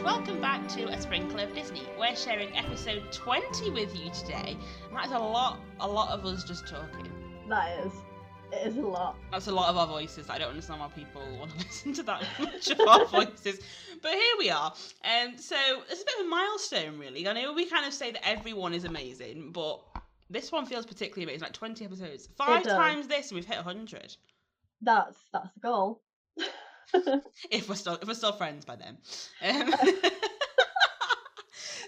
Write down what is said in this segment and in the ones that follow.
and welcome back to A Sprinkle of Disney. We're sharing episode 20 with you today, that's a lot, a lot of us just talking. That is. It is a lot. That's a lot of our voices. I don't understand why people want to listen to that much of our voices. But here we are. Um, so it's a bit of a milestone, really. I know we kind of say that everyone is amazing, but this one feels particularly amazing. Like 20 episodes. Five times this, and we've hit 100. That's that's the goal. if we're still if we're still friends by then. Um,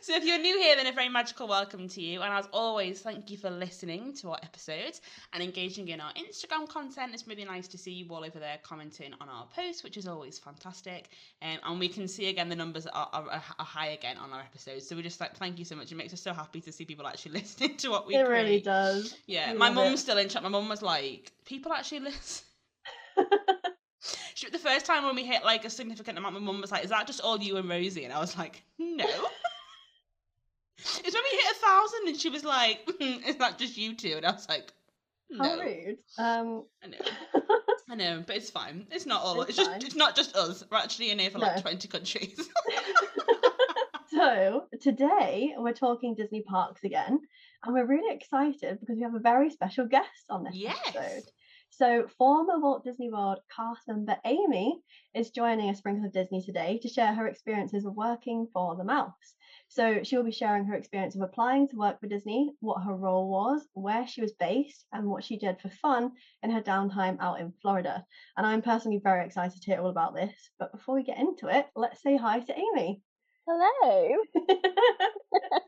so if you're new here, then a very magical welcome to you. And as always, thank you for listening to our episodes and engaging in our Instagram content. It's really nice to see you all over there commenting on our posts, which is always fantastic. Um, and we can see again the numbers are, are, are high again on our episodes. So we just like thank you so much. It makes us so happy to see people actually listening to what we it create. really does. Yeah, We my mum's it. still in chat. My mum was like, people actually listen. She, the first time when we hit like a significant amount, my mum was like, "Is that just all you and Rosie?" And I was like, "No." it's when we hit a thousand, and she was like, "Is that just you two? And I was like, "No." How rude. Um, I know, I know, but it's fine. It's not all. It's, It's just it's not just us. We're actually in here for like twenty countries. so today we're talking Disney parks again, and we're really excited because we have a very special guest on this Yes. episode. So former Walt Disney World cast member Amy is joining a Sprinkle of Disney today to share her experiences of working for the Mouse. So she will be sharing her experience of applying to work for Disney, what her role was, where she was based, and what she did for fun in her downtime out in Florida. And I'm personally very excited to hear all about this. But before we get into it, let's say hi to Amy. Hello.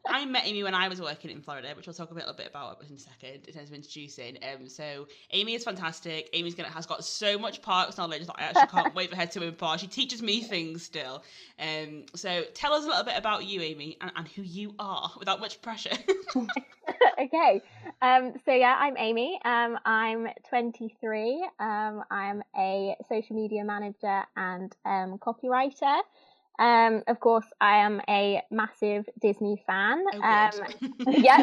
I met Amy when I was working in Florida, which we'll talk a little bit about in a second in terms of introducing. Um, so Amy is fantastic. Amy's gonna has got so much parks knowledge that I actually can't wait for her to impart. She teaches me things still. Um, so tell us a little bit about you, Amy, and, and who you are without much pressure. okay. Um, so yeah, I'm Amy. Um, I'm 23. Um, I'm a social media manager and um, copywriter. Um, of course, I am a massive Disney fan. Oh, um, yeah.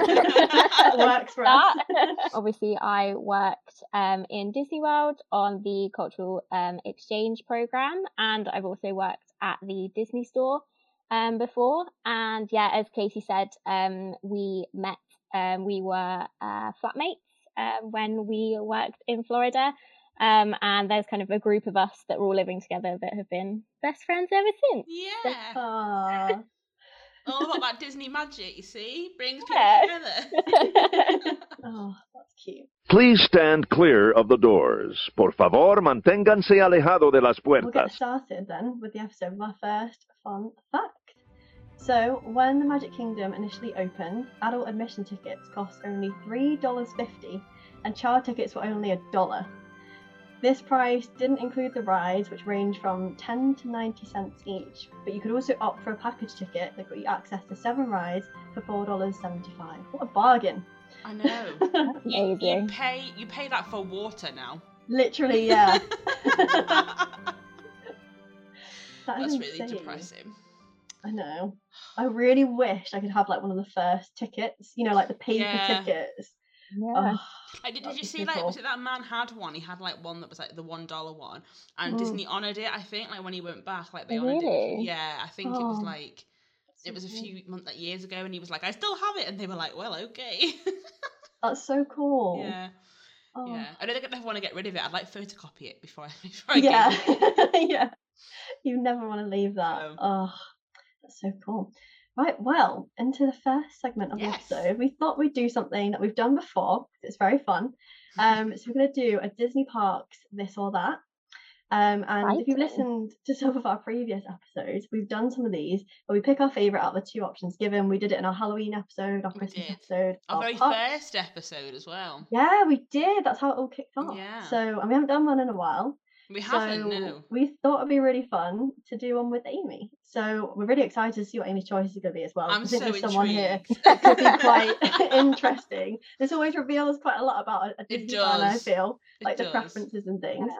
Works for us. Obviously, I worked um, in Disney World on the cultural um, exchange program, and I've also worked at the Disney store um, before. And yeah, as Katie said, um, we met. Um, we were uh, flatmates when we worked in Florida. Um, and there's kind of a group of us that were all living together that have been best friends ever since. yeah, Aw. all about that Disney magic. You see, brings people together. oh, that's cute. Please stand clear of the doors. Por favor, manténganse alejado de las puertas. We'll get started then with the episode with our first fun fact. So, when the Magic Kingdom initially opened, adult admission tickets cost only $3.50 and child tickets were only a dollar. This price didn't include the rides, which range from 10 to 90 cents each, but you could also opt for a package ticket that got you access to seven rides for $4.75. What a bargain! I know. That's You, you pay you pay that for water now. Literally, yeah. That is That's really insane. depressing. I know. I really wish I could have like one of the first tickets, you know, like the paper Yeah. tickets. Yeah. Oh, did, did you see so like was it that man had one? He had like one that was like the one dollar one, and Mm. Disney honoured it. I think like when he went back, like they honoured it. Yeah, I think it was Oh, like that's it so was a few months like years ago, and he was like, I still have it, and they were like, well, okay. That's so cool. yeah, Oh. yeah. I don't think I'd ever want to get rid of it. I'd like photocopy it before I before I Yeah. gave it. yeah. You never want to leave that. No. Oh, that's so cool. Right, well, into the first segment of Yes. the episode, we thought we'd do something that we've done before. It's very fun. Um, so we're going to do a Disney Parks this or that. Um, and if you've listened to some of our previous episodes, we've done some of these, but we pick our favourite out of the two options given. We did it in our Halloween episode, our We Christmas did. episode. Our very park- first episode as well. Yeah, we did. That's how it all kicked off. Yeah. So, and we haven't done one in a while. We haven't. so No. we thought it'd be really fun to do one with Amy. So we're really excited to see what Amy's choice is going to be as well. I'm I think so there's someone here intrigued. that could be quite interesting. This always reveals quite a lot about a, a Disney fan, I does. feel, It like the does. preferences and things.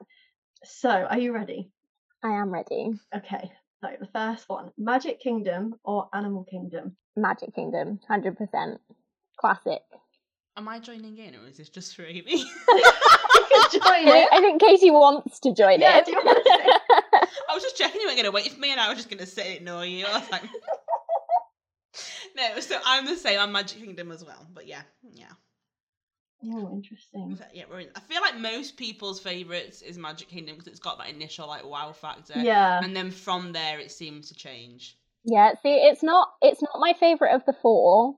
So, are you ready? I am ready. Okay. So the first one: Magic Kingdom or Animal Kingdom? Magic Kingdom, 100%. Classic. Am I joining in, or is this just for Amy? I join think, it. I think Katie wants to join Yeah, it. do you want to I was just checking you weren't gonna wait for me, and I was just gonna sit and ignore you. I was like, no. So I'm the same. I'm Magic Kingdom as well. But yeah, yeah. Oh, interesting. So, yeah, we're in. I feel like most people's favorites is Magic Kingdom because it's got that initial like wow factor. Yeah. And then from there, it seems to change. Yeah, see, it's not it's not my favorite of the four,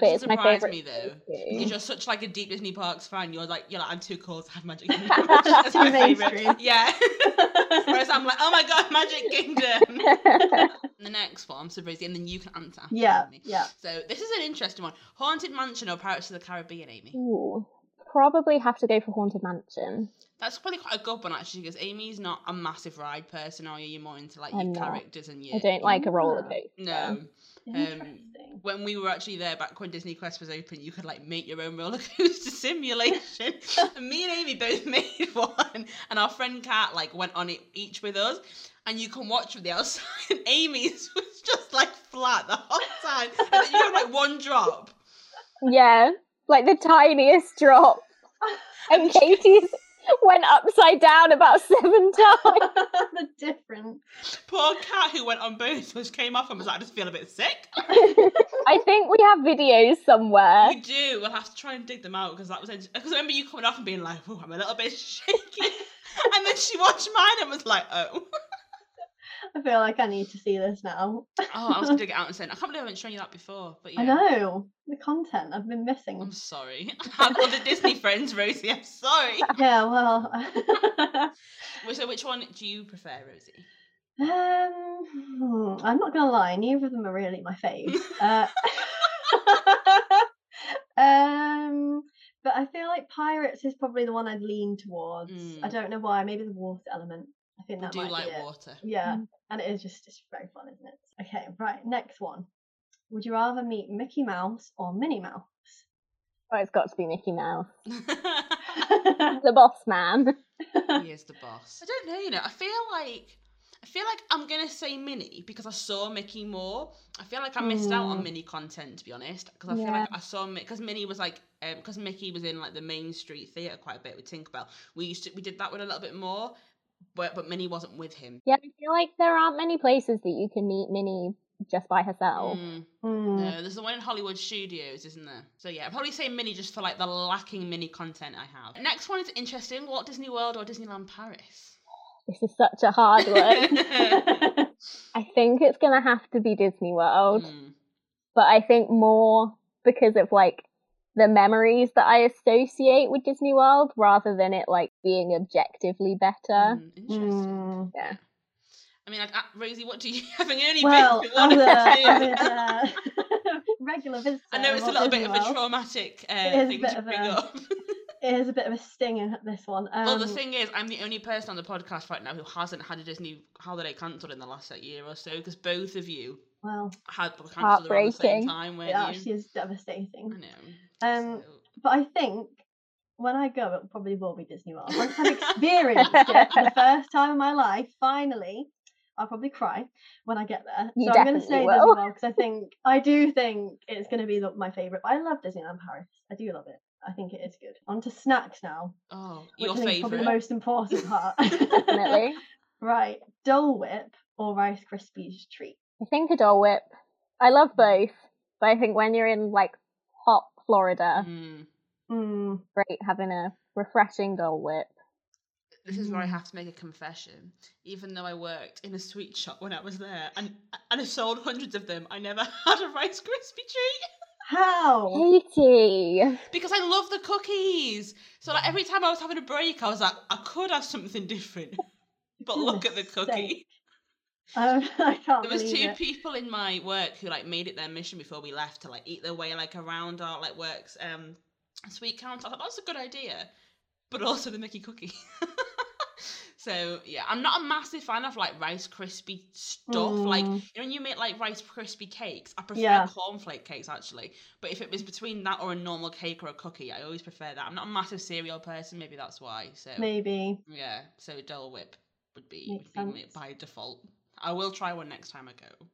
That but it's my favorite. me though. Because you're such like a deep Disney Parks fan, you're like you're like I'm too cool to have Magic Kingdom. That's my favorite. Yeah. Whereas I'm like, oh my god, Magic Kingdom. the next one, so Rosie, and then you can answer. Yeah, me. yeah. So this is an interesting one: Haunted Mansion or Pirates of the Caribbean, Amy? Ooh, probably have to go for Haunted Mansion. That's probably quite a good one actually, because Amy's not a massive ride person, are you? You're more into like I'm your not. characters and your. I don't like a roller coaster. No. Um, Interesting. When we were actually there back when Disney Quest was open, you could like make your own roller coaster simulation. and me and Amy both made one, and our friend Kat like went on it each with us, and you can watch from the outside. And Amy's was just like flat the whole time, and then you have like one drop. Yeah, like the tiniest drop. And Katie's went upside down about seven times. the difference. Poor Kat who went on both which came off and was like, I just feel a bit sick. I think we have videos somewhere. We do. We'll have to try and dig them out because that was because I remember you coming off and being like, "Oh, I'm a little bit shaky," and then she watched mine and was like, "Oh, I feel like I need to see this now. oh." I was gonna dig it out and saying, "I can't believe I haven't shown you that before." But yeah, I know the content I've been missing. I'm sorry. I have other Disney friends, Rosie. I'm sorry. Yeah, well, So, which one do you prefer, Rosie? um, hmm, I'm not gonna lie, neither of them are really my fave. Uh, um, but I feel like Pirates is probably the one I'd lean towards. I Mm. don't know why. Maybe the water element. I think I that do might like be it. water. Yeah, and it is just it's very fun, isn't it? Okay, right. Next one. Would you rather meet Mickey Mouse or Minnie Mouse? Oh, it's got to be Mickey Mouse. The boss man. he is the boss. I don't know, you know. I feel like I feel like I'm gonna say Minnie because I saw Mickey more. I feel like I missed out on Mm. Minnie content to be honest, because I feel like I saw because Minnie was like because Mickey was in like the Main Street Theatre quite a bit with Tinkerbell. We used to we did that one a little bit more, but but Minnie wasn't with him. Yeah, I feel like there aren't many places that you can meet Minnie just by herself. Mm, Hmm. no, there's the one in Hollywood Studios, isn't there? So yeah, I'd probably say Minnie just for like the lacking Minnie content I have. Next one is interesting: Walt Disney World or Disneyland Paris. This is such a hard one. I think it's gonna have to be Disney World, Mm. but I think more because of like the memories that I associate with Disney World rather than it like being objectively better. Mm, interesting. Mm. Yeah. I mean, I, I, Rosie, what do you having only Well, been to one as of a, as the two? a regular visitor, I know it's a Walt little bit Disney of a traumatic uh, thing to bring a- up. It is a bit of a sting in this one. Um, well, the thing is, I'm the only person on the podcast right now who hasn't had a Disney holiday cancelled in the last like, year or so because both of you well, had were cancelled around the same time, weren't you? actually is devastating. I know. Um, But I think when I go, it probably will be Disney World. Once I've experienced it for the first time in my life, finally, I'll probably cry when I get there. You so I'm going to say will. Disney World because I think I do think it's going to be the, my favourite. But I love Disneyland Paris. I do love it. I think it is good. On to snacks now, oh, your is probably the most important part. Definitely. right, Dole Whip or Rice Krispies treat. I think a Dole Whip. I love both, but I think when you're in like hot Florida, Mm. Mm, great having a refreshing Dole Whip. This is where I Mm. have to make a confession. Even though I worked in a sweet shop when I was there and and I sold hundreds of them, I never had a Rice Krispie treat. how? Katie! because I love the cookies. So like every time I was having a break, I was like, I could have something different, but look at the Goodness cookie. Sake. I, I can't There was two it. people in my work who like made it their mission before we left to like eat their way like around our like works um sweet counter. I thought that's a good idea, but also the Mickey cookie. so yeah, I'm not a massive fan of like Rice Krispie stuff. Like Mm. you know when you make like Rice Krispie cakes, I prefer Yeah. cornflake cakes actually. But if it was between that or a normal cake or a cookie, I always prefer that. I'm not a massive cereal person, maybe that's why. So Maybe. yeah, so Dole Whip would be, would be by default. I will try one next time I go.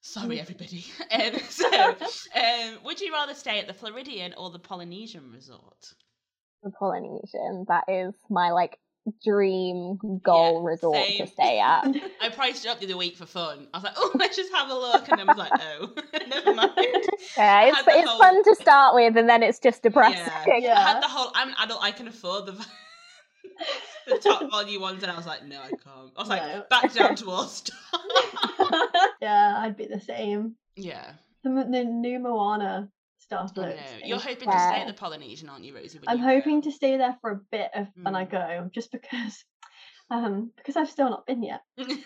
Sorry, everybody. um, so, um, would you rather stay at the Floridian or the Polynesian resort? The Polynesian. That is my like dream goal Yeah, resort same. to stay at. I priced it up the other week for fun. I was like, oh, let's just have a look, and then I was like, oh, never mind. Yeah, it's it's whole- fun to start with, and then it's just depressing. Yeah. I had the whole. I'm an adult. I can afford the the top value ones, and I was like, no, I can't. I was like, No. back down to all stuff. yeah, I'd be the same. yeah, The, the new Moana stuff I know. You're hoping to stay at the Polynesian, aren't you, Rosie? I'm hoping go? to stay there for a bit of when I Mm. go, just because, um, because I've still not been yet.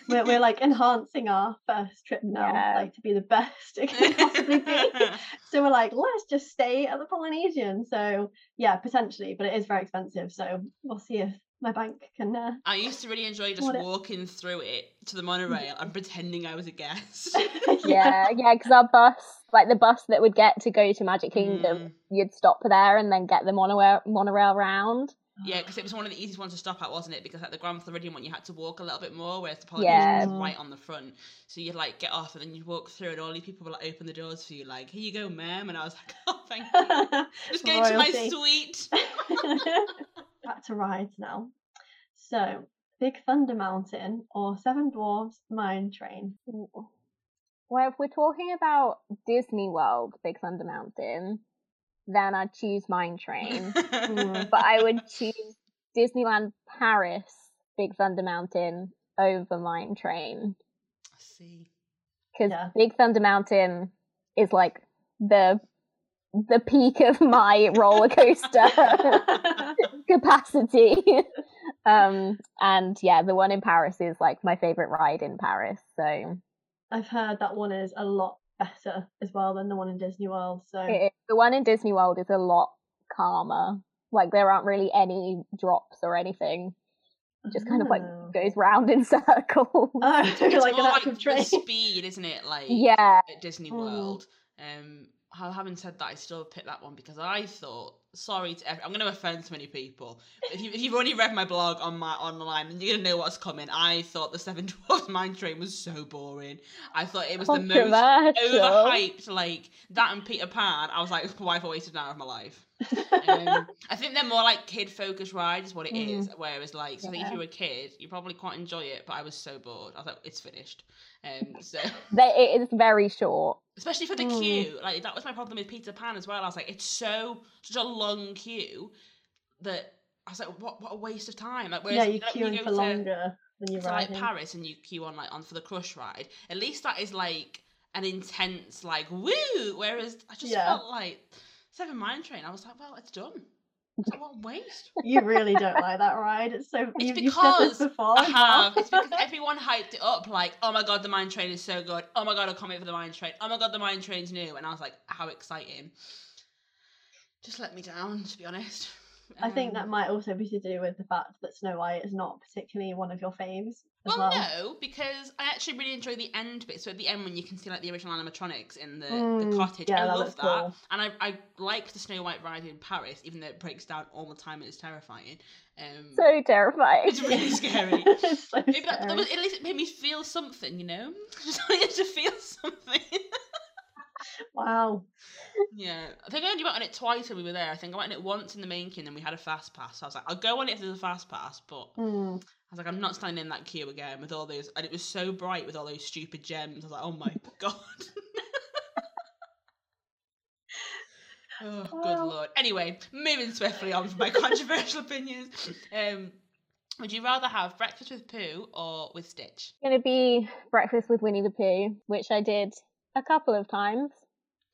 We're, we're like enhancing our first trip now, Yeah. like to be the best it can possibly be. so we're like, let's just stay at the Polynesian. So yeah, potentially, but it is very expensive. So we'll see if my bank can. Uh... I used to really enjoy just What it- walking through it to the monorail and pretending I was a guest. yeah, yeah, because our bus, like the bus that would get to go to Magic Kingdom, Mm. you'd stop there and then get the monorail monorail round. Yeah, ah. because it was one of the easiest ones to stop at, wasn't it? Because like the Grand Floridian one, you had to walk a little bit more, whereas the Polynesian Yeah. was right on the front. So you'd like get off and then you'd walk through, and all these people would like open the doors for you, like, "Here you go, ma'am," and I was like, "Oh, thank you." Just going to my suite. Back to rides now. So, Big Thunder Mountain or Seven Dwarfs Mine Train. Ooh. Well, if we're talking about Disney World, Big Thunder Mountain, then I'd choose Mine Train. Mm, but I would choose Disneyland Paris, Big Thunder Mountain over Mine Train See, because Yeah. Big Thunder Mountain is like the the peak of my roller coaster capacity. um, and yeah, the one in Paris is like my favorite ride in Paris. So I've heard that one is a lot better as well than the one in Disney World. So the one in Disney World is a lot calmer. Like there aren't really any drops or anything. It just kind of like Oh. goes round in circles. Oh, it's like an more actual like train. the speed, isn't it? Like yeah, at Disney Mm. World. Um, having said that, I still picked that one because I thought, sorry to, I'm going to offend so many people. If, you, if you've already read my blog on my online, then you're going to know what's coming. I thought the Seven Dwarfs Mine Train was so boring. I thought it was the most overhyped, like that and Peter Pan. I was like, why have I wasted an hour of my life? Um, I think they're more like kid focused rides, is what it is. Whereas, like, so I think if you were a kid, you probably quite enjoy it. But I was so bored. I thought it's finished. Um, so They, it is very short. especially for the Mm. queue. Like that was my problem with Peter Pan as well. I was like, it's so such a long queue that I was like, what what a waste of time. Like, whereas yeah, you're queuing you for to- longer than you're to like. Paris and you queue on like on for the crush ride. At least that is like an intense like woo. Whereas I just Yeah. felt like Seven Mine Train. I was like, well, it's done. Like, what waste. You really don't like that ride. It's so It's you, you've said this because before. I have. It's because everyone hyped it up like, oh my god, the mine train is so good. Oh my god, I can't wait for the mine train. Oh my god, the mine train's new. And I was like, how exciting. Just let me down, to be honest. I think that Um, might also be to do with the fact that Snow White is not particularly one of your faves as Well, well. no, because I actually really enjoy the end bit. So at the end, when you can see like the original animatronics in the, Mm, the cottage, yeah, I that love that. cool. And I, I like the Snow White ride in Paris, even though it breaks down all the time and it's terrifying. Um, So terrifying. it's really scary. it's so Maybe that, that was, at least it made me feel something, you know? Just wanted to feel something. Wow. yeah. I think I only went on it twice when we were there. I think I went on it once in the main queue and then we had a fast pass. So I was like, I'll go on it if there's a fast pass, but Mm. I was like, I'm not standing in that queue again with all those. And it was so bright with all those stupid gems. I was like, oh my god. oh, good lord. Anyway, moving swiftly on from my controversial opinions. Um, would you rather have breakfast with Pooh or with Stitch? It's going to be breakfast with Winnie the Pooh, which I did a couple of times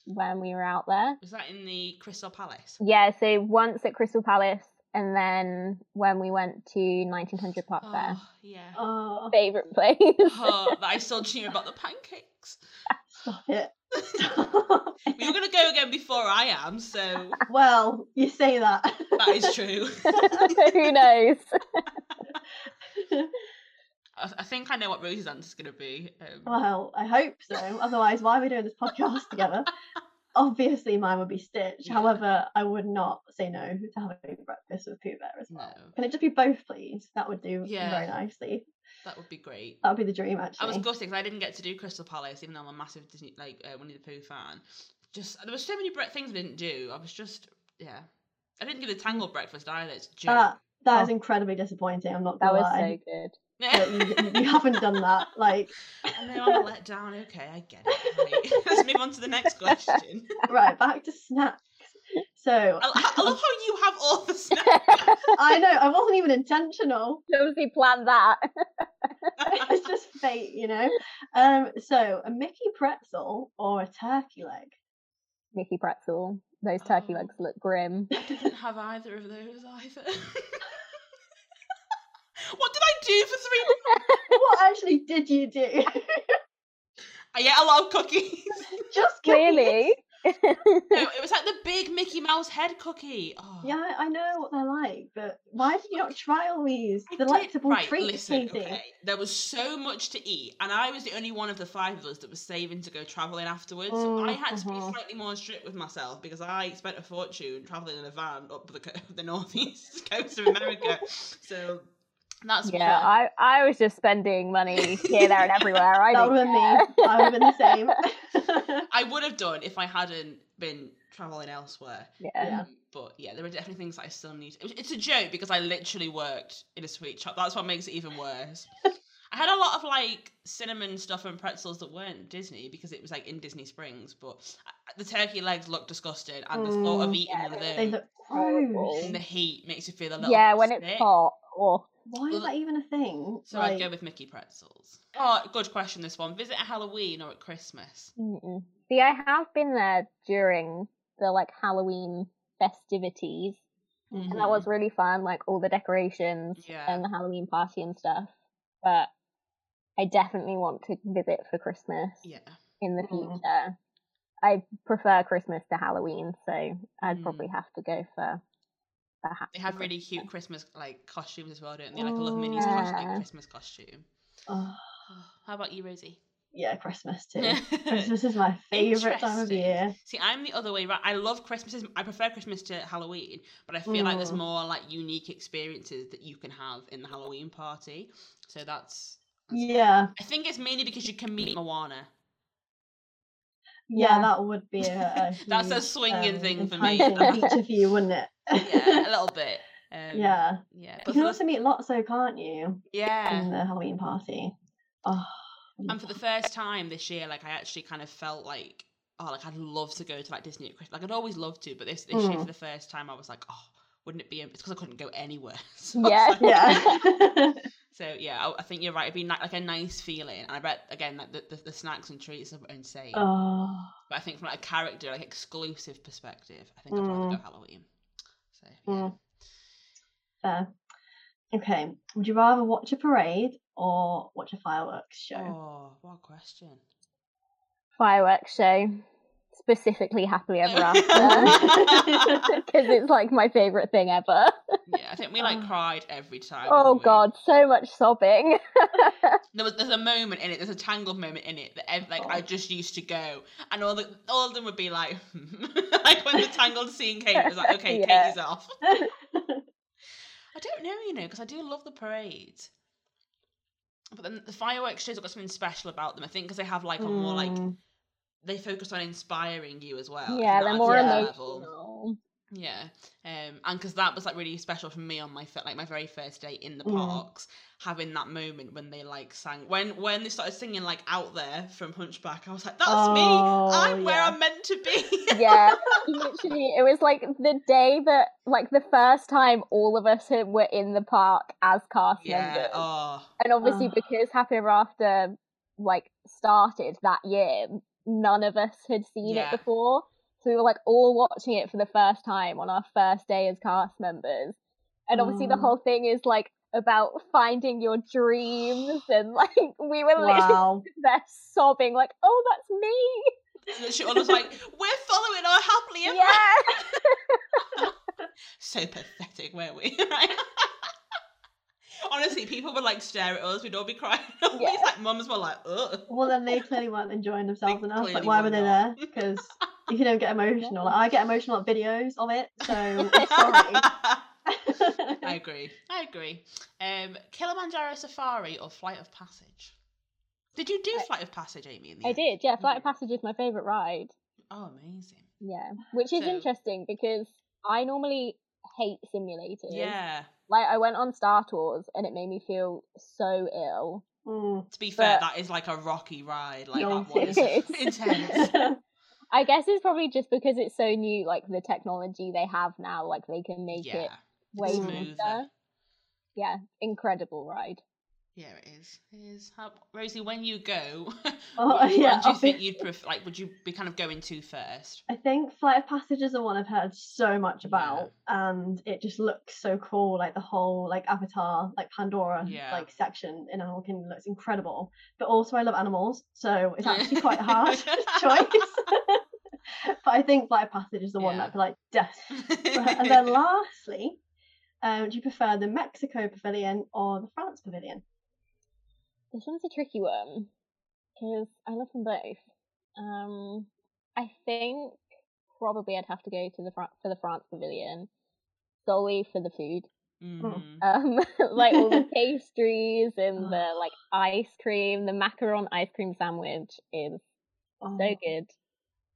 when we were out there. Was that in the Crystal Palace? Yeah, so once at Crystal Palace, and then when we went to 1900 Park oh, Fare. Oh, yeah. Oh, Favorite place. Oh, but I still dream about the pancakes. stop it. Stop it. We were gonna go again before I am, so well, you say that. that is true. Who knows? I, I think I know what Rosie's answer is gonna be. Um, well, I hope so. Otherwise, why are we doing this podcast together? Obviously, mine would be Stitch. Yeah. However, I would not say no to having breakfast with Pooh Bear as well. No. Can it just be both, please? That would do Yeah. very nicely. that would be great. That would be the dream, actually. I actually. was gutted because I didn't get to do Crystal Palace, even though I'm a massive Disney like uh, Winnie the Pooh fan. Just there were so many bre- things I didn't do. I was just yeah. I didn't give the Tangled breakfast either. It's a joke. That That is Oh. incredibly disappointing. I'm not That was lie. so good. That you, you haven't done that. Like, and know I'm let down. Okay, I get it. Right. Let's move on to the next question. right, back to snacks. So I, I love how you have all the snacks. I know I wasn't even intentional. Obviously planned that. It's just fate, you know. Um, so a Mickey pretzel or a turkey leg? Mickey pretzel. Those turkey Oh. legs look grim. I didn't have either of those either. What did I do for three? what actually did you do? I ate a lot of cookies. just cookies? Really? No, it was like the big Mickey Mouse head cookie. Oh. Yeah, I I know what they're like, but why did you not try all these I did- delectable right, treats, listen, okay. There was so much to eat, and I was the only one of the five of us that was saving to go travelling afterwards. So I had to be Mhm. slightly more strict with myself because I spent a fortune traveling in a van up the co- the northeast coast of America. so that's Yeah, why. I, I was just spending money here, there, and everywhere. I that would have me. I would have been the same. I would have done if I hadn't been traveling elsewhere. Yeah. Yeah. Um, but yeah, there are definitely things that I still need. it It's a joke because I literally worked in a sweet shop. That's what makes it even worse. I had a lot of like cinnamon stuff and pretzels that weren't Disney because it was like in Disney Springs. But the turkey legs look disgusting, and the thought of Mm, eating yeah, one of they- they look Horrible. in the heat makes you feel a little. Yeah, bit when it's hot. Oh, Why is that even a thing? So like, I'd go with Mickey pretzels. Oh, good question. This one: visit at Halloween or at Christmas? mm-mm. See, I have been there during the like Halloween festivities, and that Mhm. was really fun. Like all the decorations Yeah. and the Halloween party and stuff. But I definitely want to visit for Christmas Yeah. in the Mm. future. I prefer Christmas to Halloween, so I'd Mm. probably have to go for the ha- They have really cute Christmas Christmas like costumes as well, don't they? Like I love Minnie's cos- like Christmas costume. oh, How about you, Rosie? yeah, Christmas too. Christmas is my favourite time of year. See, I'm the other way around. I love Christmas. I prefer Christmas to Halloween, but I feel like there's Mm. more like unique experiences that you can have in the Halloween party. So that's. that's Yeah, I think it's mainly because you can meet Moana. Yeah, that would be a, a That's a swinging um, thing for me. feature for you, wouldn't it? Yeah, a little bit. Um, Yeah. Yeah. You But can for also the, meet Lotso, can't you, yeah. in the Halloween party? Oh, And for the first time this year, like I actually kind of felt like, oh, like I'd love to go to like Disney at Christmas. Like I'd always loved to, but this this year Mm. for the first time, I was like, oh, wouldn't it be? It's because I couldn't go anywhere. So Yeah. like- yeah. So yeah, I, I think you're right. It'd be like a nice feeling, and I bet again like the, the, the snacks and treats are insane. oh, But I think from like a character, like exclusive perspective, I think I'd rather Mm. go Halloween. So yeah. Mm. fair. Okay, would you rather watch a parade or watch a fireworks show? Oh, what a question. fireworks show, specifically Happily Ever After, because it's like my favorite thing ever. Yeah, I think we like Oh. cried every time. Oh we? god, so much sobbing. There was there's a moment in it. There's a tangled moment in it that like I Oh. just used to go, and all the all of them would be like, like when the tangled scene came, it was like, okay, Yeah. Katie's off. I don't know, you know, because I do love the parade. But then the fireworks shows have got something special about them. I think because they have like a more like Mm, they focus on inspiring you as well. Yeah, they're more Yeah. level. emotional. Yeah, um, and because that was like really special for me on my like my very first day in the Mm. parks, having that moment when they like sang when when they started singing like out there from Hunchback, I was like, that's me. Oh, I'm where. I'm meant to be. Yeah, literally, it was like the day that, like, the first time all of us were in the park as cast yeah. members. Oh. And obviously, Oh. because Happy Ever After like started that year, none of us had seen Yeah. it before. So we were like all watching it for the first time on our first day as cast members. And obviously, the Mm. whole thing is like about finding your dreams, and like we were literally there sobbing, like, "Oh, that's me!" And then she was like, "We're following our happily ever." Yeah. so pathetic, weren't we? right? Honestly, people would like stare at us. We'd all be crying. Yeah. It's like mums were like, "Ugh." Well, then they clearly weren't enjoying themselves enough. Like, why were they there? Because you don't get emotional, like I get emotional at videos of it. So sorry. I agree. I agree. Um, Kilimanjaro Safari or Flight of Passage? Did you do I- Flight of Passage, Amy? In the I end? did, yeah. Flight of. Passage is my favourite ride. Oh, amazing. Yeah. Which is So- interesting because I normally hate simulators. Yeah. Like I went on Star Tours and it made me feel so ill. Mm. To be fair, But- that is like a rocky ride. Like that one is it is. intense. I guess it's probably just because it's so new, like the technology they have now, like they can make Yeah, it way smoother. smoother. Yeah, incredible ride. Yeah, it is. It is. How, Rosie, when you go, Oh, which yeah, do you think you'd prefer? Like, would you be kind of going to first? I think Flight of Passage is the one I've heard so much about, and it just looks so cool. Like the whole like Avatar, like Pandora, Yeah. like section in Animal Kingdom looks incredible. But also, I love animals, so it's actually quite a hard choice. but I think Flight of Passage is the one Yeah. that I'd be like death. and then lastly, um, do you prefer the Mexico Pavilion or the France Pavilion? This one's a tricky one because I love them both. Um, I think probably I'd have to go to the Fran- for the France Pavilion solely for the food. Mhm. Um, like all the pastries and the like ice cream. The macaron ice cream sandwich is Oh, so good.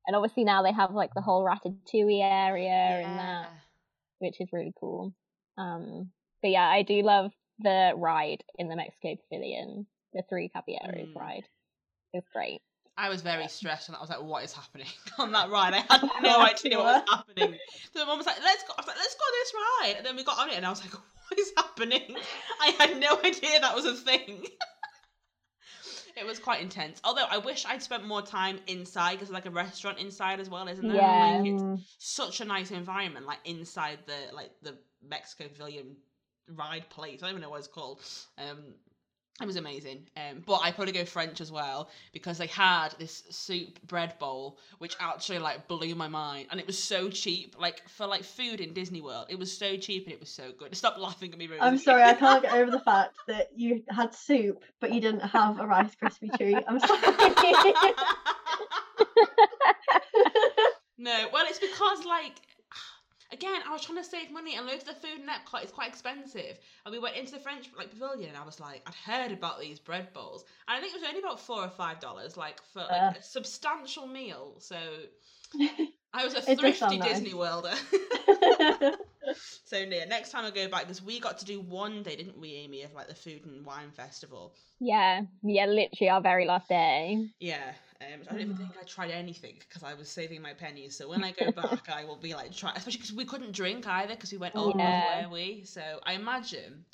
And obviously now they have like the whole ratatouille area and that, which is really cool. Um, but yeah, I do love the ride in the Mexico Pavilion, the three caballeros Mm. ride. It's great. I was very stressed and I was like, what is happening on that ride? I had no idea what was happening. So my mum was like, let's go. I was like, let's go on this ride. And then we got on it and I was like, what is happening? I had no idea that was a thing. it was quite intense. Although I wish I'd spent more time inside because like a restaurant inside as well, isn't there? Yeah. Like, it's such a nice environment, like inside the like the Mexico Pavilion ride place. I don't even know what it's called. Um, it was amazing. Um, but I probably go French as well because they had this soup bread bowl which actually like blew my mind, and it was so cheap. Like for like food in Disney World, it was so cheap and it was so good. Stop laughing at me, Rosie. I'm sorry, I can't get over the fact that you had soup, but you didn't have a Rice Krispie treat. I'm sorry. No, well, it's because like again, I was trying to save money, and loads of the food in Epcot is quite expensive. And we went into the French like pavilion, and I was like, I'd heard about these bread bowls, and I think it was only about four or five dollars, like for like Uh. a substantial meal. So I was a thrifty nice. Disney Worlder. so near. Next time I go back, because we got to do one day, didn't we, Amy, of like the food and wine festival. Yeah, yeah, literally our very last day. Yeah, um, I don't even think I tried anything because I was saving my pennies. So when I go back, I will be like try, especially because we couldn't drink either because we went old Yeah. were we? So I imagine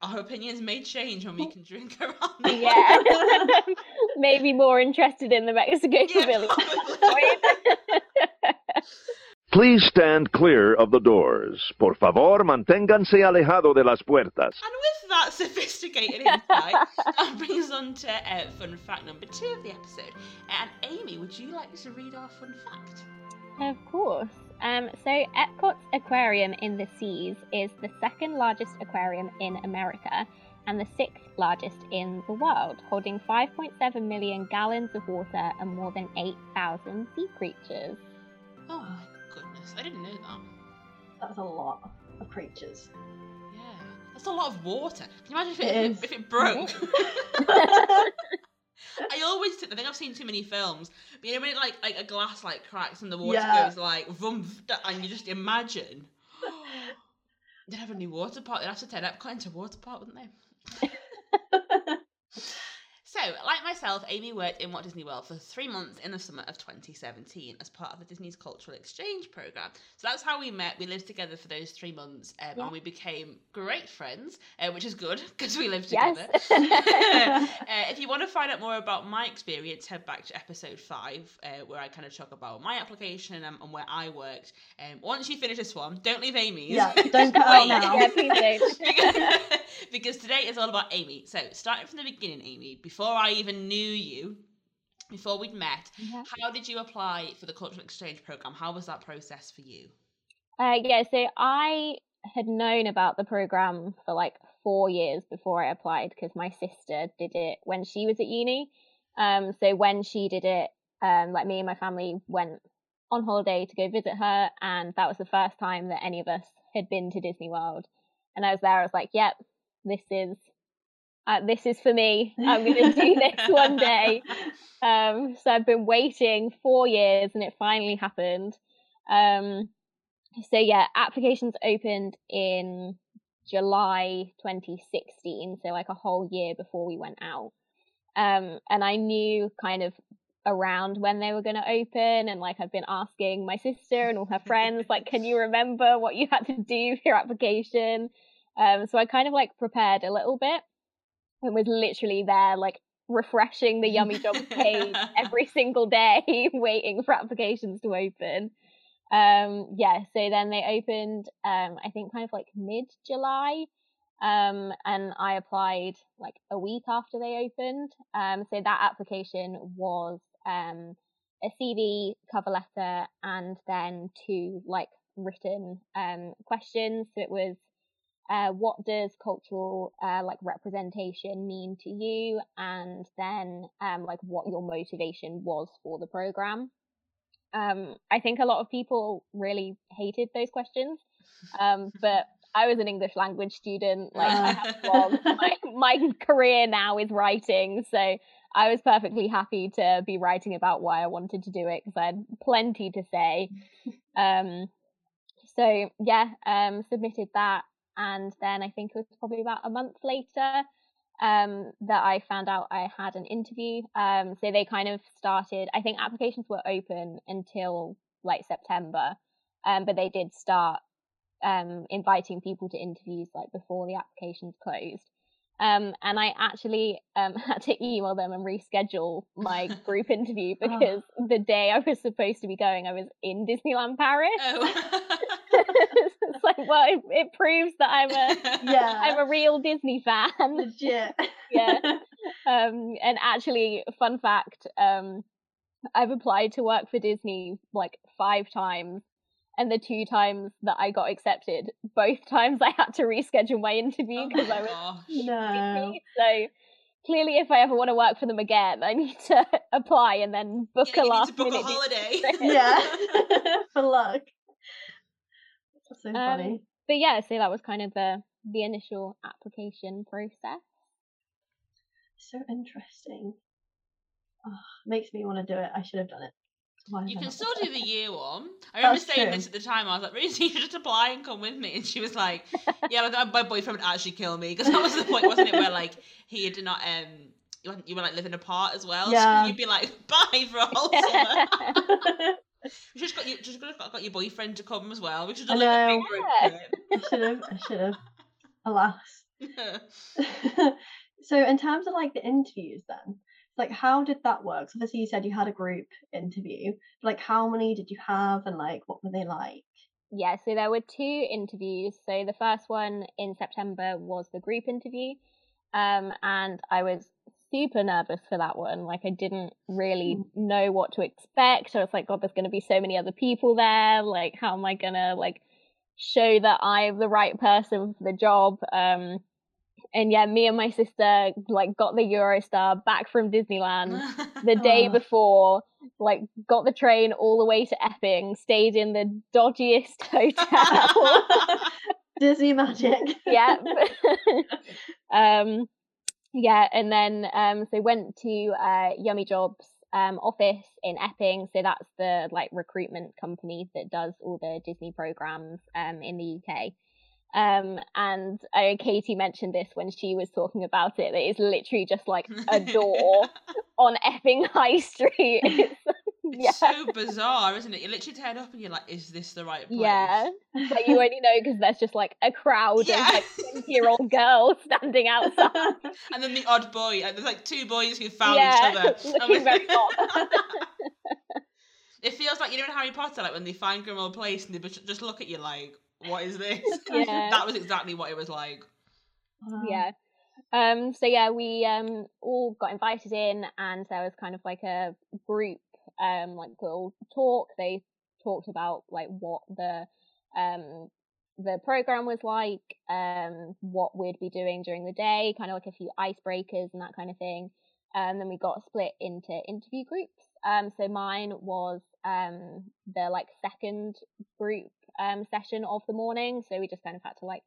our opinions may change when we can drink around. Yeah, maybe more interested in the Mexican Yeah. Please stand clear of the doors. Por favor, manténganse alejado de las puertas. And with that sophisticated insight, that brings us on to uh, fun fact number two of the episode. And Amy, would you like to read our fun fact? Of course. Um, so Epcot's aquarium in the seas is the second largest aquarium in America and the sixth largest in the world, holding 5.7 million gallons of water and more than 8,000 sea creatures. Oh my goodness, I didn't know that. That's a lot of creatures. Yeah, that's a lot of water. Can you imagine if it, It if, it, if it broke? I always think, I think I've seen too many films. But you know when it, like like a glass like cracks and the water Yeah. goes like vroom, and you just imagine. They'd have a new water park. They'd have to turn Epcot into a water park, wouldn't they? So, like myself, Amy worked in Walt Disney World for three months in the summer of 2017 as part of the Disney's Cultural Exchange Program. So that's how we met. We lived together for those three months um, Yeah. and we became great friends, uh, which is good because we lived Yes. together. uh, if you want to find out more about my experience, head back to episode five, uh, where I kind of talk about my application and, and where I worked. Um, once you finish this one, don't leave Amy's. Yeah, don't cut out now. Yeah, please don't. because, because today is all about Amy. So, starting from the beginning, Amy, before I even knew you, before we'd met, Yeah. how did you apply for the cultural exchange program? How was that process for you? Uh, yeah, so I had known about the program for like four years before I applied because my sister did it when she was at uni. Um, so when she did it, um, like me and my family went on holiday to go visit her, and that was the first time that any of us had been to Disney World. And I was there, I was like, "Yep, this is uh, this is for me. I'm going to do this one day." Um, so I've been waiting four years and it finally happened. Um, so yeah, applications opened in July 2016, so like a whole year before we went out. Um, and I knew kind of around when they were going to open and like I've been asking my sister and all her friends like can you remember what you had to do for your application um so I kind of like prepared a little bit and was literally there like refreshing the yummy jobs page every single day waiting for applications to open um yeah so then they opened um I think kind of like mid July um, and I applied like a week after they opened. Um, so that application was um, a CV, cover letter, and then two like written um, questions. So it was uh, what does cultural uh, like representation mean to you, and then um, like what your motivation was for the program. Um, I think a lot of people really hated those questions, um, but I was an English language student. Like my, my career now is writing, so I was perfectly happy to be writing about why I wanted to do it because I had plenty to say. Um, so yeah, um, submitted that, and then I think it was probably about a month later um, that I found out I had an interview. Um, so they kind of started. I think applications were open until like September, um, but they did start um, inviting people to interviews like before the applications closed. Um, and I actually um, had to email them and reschedule my group interview oh. because oh. the day I was supposed to be going, I was in Disneyland Paris. Oh. it's like, well, it, it, proves that I'm a yeah, I'm a real Disney fan. Legit. yeah. Um, and actually, fun fact, um, I've applied to work for Disney like five times and the two times that I got accepted, both times I had to reschedule my interview because oh I was gosh. no. So clearly, if I ever want to work for them again, I need to apply and then book yeah, a last book minute. A holiday. yeah, for luck. That's so um, funny. But yeah, so that was kind of the the initial application process. So interesting. Oh, makes me want to do it. I should have done it. Why you can still do the year one. I remember That's saying true. this at the time. I was like, "Really, you should just apply and come with me. And she was like, Yeah, like, my boyfriend would actually kill me because that was the point, wasn't it? Where like he had not um you were like living apart as well. Yeah. So you'd be like, bye for a whole summer. We just got you just got, got your boyfriend to come as well. We should have done a big I should have. I should have. Alas. so in terms of like the interviews, then like how did that work? So obviously you said you had a group interview. Like how many did you have and like what were they like? Yeah, so there were two interviews. So the first one in September was the group interview. Um, and I was super nervous for that one. Like I didn't really mm. know what to expect. I was like, God, there's gonna be so many other people there. Like, how am I gonna like show that I'm the right person for the job? Um and yeah, me and my sister like got the Eurostar back from Disneyland the day oh. before, like got the train all the way to Epping, stayed in the dodgiest hotel. Disney magic. yeah. um yeah, and then um so went to uh Yummy Jobs um office in Epping. So that's the like recruitment company that does all the Disney programs um in the UK. Um, and I, Katie mentioned this when she was talking about it. That it's literally just like a door on Epping High Street. It's, yeah. so bizarre, isn't it? You literally turn up and you're like, "Is this the right place?" Yeah, but you only know because there's just like a crowd yeah. of like twenty-year-old girls standing outside, and then the odd boy. Like, there's like two boys who found yeah, each other, looking very odd. It feels like you know in Harry Potter, like when they find Grimmauld Place and they just look at you like, what is this? Yeah. that was exactly what it was like. Yeah. Um, so yeah, we um all got invited in and there was kind of like a group um like little talk. They talked about like what the um the program was like, um, what we'd be doing during the day, kind of like a few icebreakers and that kind of thing. And um, then we got split into interview groups. Um, so mine was um the like second group um, session of the morning. So we just kind of had to like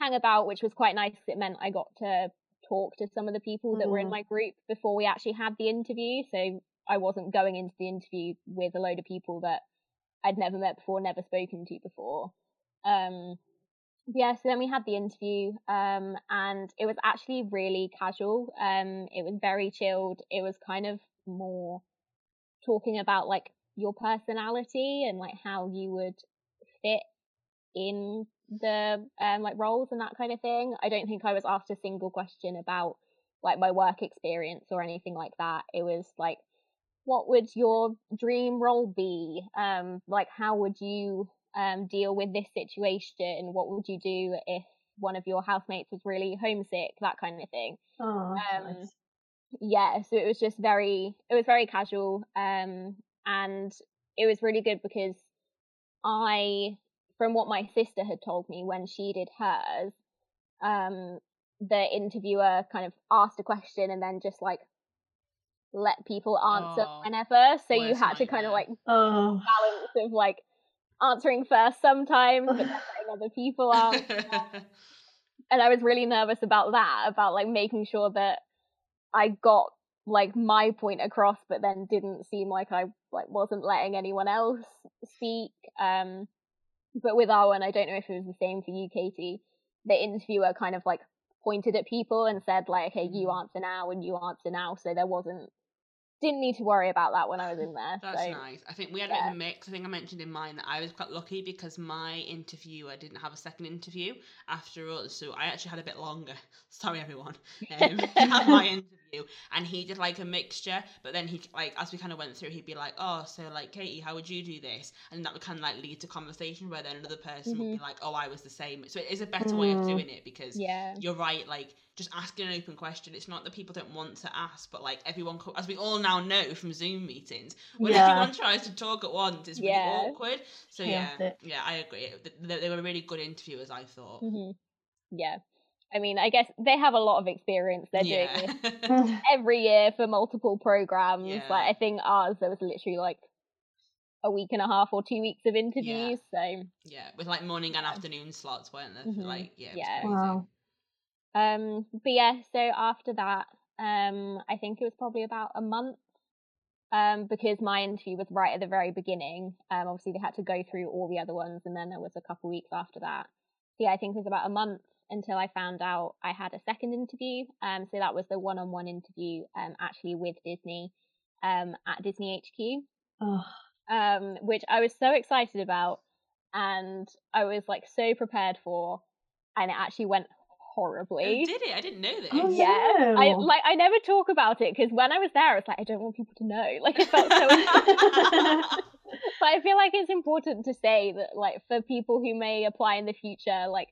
hang about, which was quite nice. It meant I got to talk to some of the people that mm. were in mm-hmm. my group before we actually had the interview. So I wasn't going into the interview with a load of people that I'd never met before, never spoken to before. Um, yeah, so then we had the interview, um, and it was actually really casual. Um, it was very chilled. It was kind of more talking about like your personality and like how you would fit in the um like roles and that kind of thing. I don't think I was asked a single question about like my work experience or anything like that. It was like what would your dream role be? Um like how would you um deal with this situation? What would you do if one of your housemates was really homesick? That kind of thing. Oh, Um, nice. yeah so it was just very it was very casual um and it was really good because i from what my sister had told me when she did hers um the interviewer kind of asked a question and then just like let people answer Oh, whenever so you had to kind of like Oh, balance of like answering first sometimes but then letting other people answer and I was really nervous about that, about like making sure that I got like my point across, but then didn't seem like I like wasn't letting anyone else speak. Um, but with our one, I don't know if it was the same for you, Katie. The interviewer kind of like pointed at people and said like, "Okay, you Mm. answer now and you answer now," so there wasn't didn't need to worry about that when I was in there. That's so nice. I think we had a bit of a mix. I think I mentioned in mine that I was quite lucky because my interviewer didn't have a second interview after us, so I actually had a bit longer. Sorry, everyone. Um, had my interview, and he did like a mixture. But then he like as we kind of went through, he'd be like, "Oh, so like Katie, how would you do this?" And that would kind of like lead to conversation where then another person would be like, "Oh, I was the same." So it is a better way of Mm. doing it because yeah, you're right like just asking an open question it's not that people don't want to ask but like everyone as we all now know from zoom meetings when Yeah. everyone tries to talk at once it's really Yeah. awkward so yeah Chaotic. yeah i agree they, they were really good interviewers i thought hmm yeah. I mean, I guess they have a lot of experience. They're doing this every year for multiple programs. Yeah. Like I think ours there was literally like a week and a half or two weeks of interviews. So yeah with like morning and afternoon slots weren't there Mhm. like yeah, it was Yeah. crazy. wow. Um but yeah, so after that, um I think it was probably about a month. Um, because my interview was right at the very beginning. Um, obviously they had to go through all the other ones, and then there was a couple weeks after that. So yeah, I think it was about a month until I found out I had a second interview. Um, so that was the one-on-one interview, um, actually with Disney, um, at Disney HQ. Oh, um, which I was so excited about and I was like so prepared for, and it actually went Oh, horribly. did it i didn't know this Oh, yeah, I like I never talk about it because when I was there, I was like, I don't want people to know. Like it felt so. but I feel like it's important to say that, like, for people who may apply in the future, like,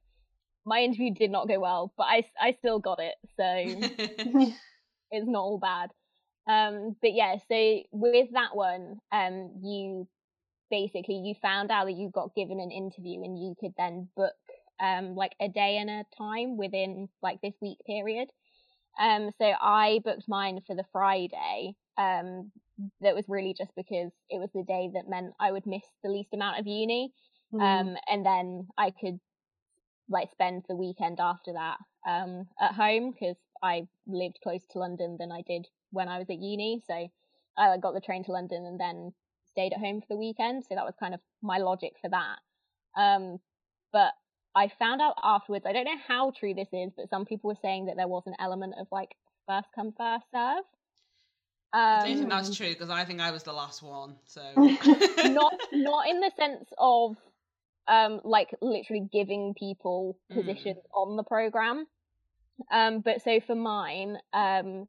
my interview did not go well, but I I still got it, so it's not all bad. Um, but yeah, so with that one, um, you basically you found out that you got given an interview and you could then book um like a day and a time within like this week period. Um, so I booked mine for the Friday. Um, that was really just because it was the day that meant I would miss the least amount of uni. Mm. Um, and then I could like spend the weekend after that um at home because I lived closer to London than I did when I was at uni. So I got the train to London and then stayed at home for the weekend. So that was kind of my logic for that. Um, but I found out afterwards, I don't know how true this is, but some people were saying that there was an element of like first come, first serve. i Um, don't think that's true because i think i was the last one so not not in the sense of um like literally giving people Mm. positions on the program um but so for mine um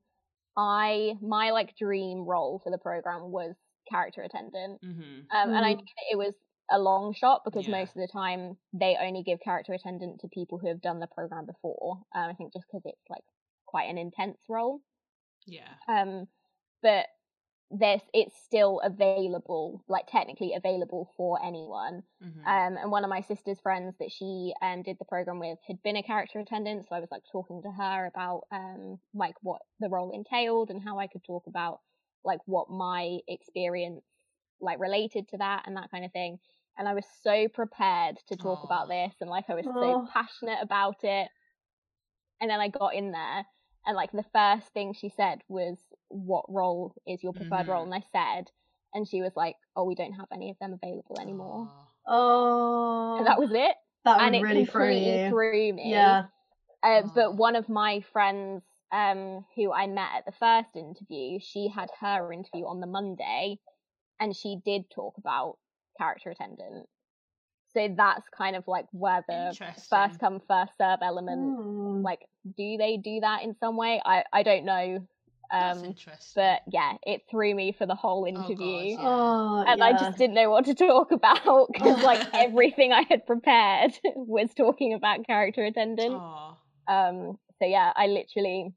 i my like dream role for the program was character attendant hmm um and i Mm. knew that it was a long shot because Yeah. most of the time they only give character attendant to people who have done the program before um, i think just because it's like quite an intense role. Yeah. Um but this it's still available like technically available for anyone. Hmm um and one of my sister's friends that she um did the program with had been a character attendant so i was like talking to her about um like what the role entailed and how i could talk about like what my experience like related to that and that kind of thing and i was so prepared to talk Aw. about this and like i was so passionate about it and then i got in there and like the first thing she said was what role is your preferred role Mhm. and i said and she was like oh we don't have any of them available anymore Oh. and that was it That and it really throw completely you. threw me. Yeah. Uh, Oh. but one of my friends um, who I met at the first interview, she had her interview on the Monday and she did talk about character attendant. So that's kind of like where the first come, first serve element, Mm. like, do they do that in some way? I, I don't know. That's Um, interesting. but yeah, it threw me for the whole God, interview. yeah. Oh, And I just didn't know what to talk about because, like, everything I had prepared was talking about character attendant. Aw. Um, so yeah, I literally,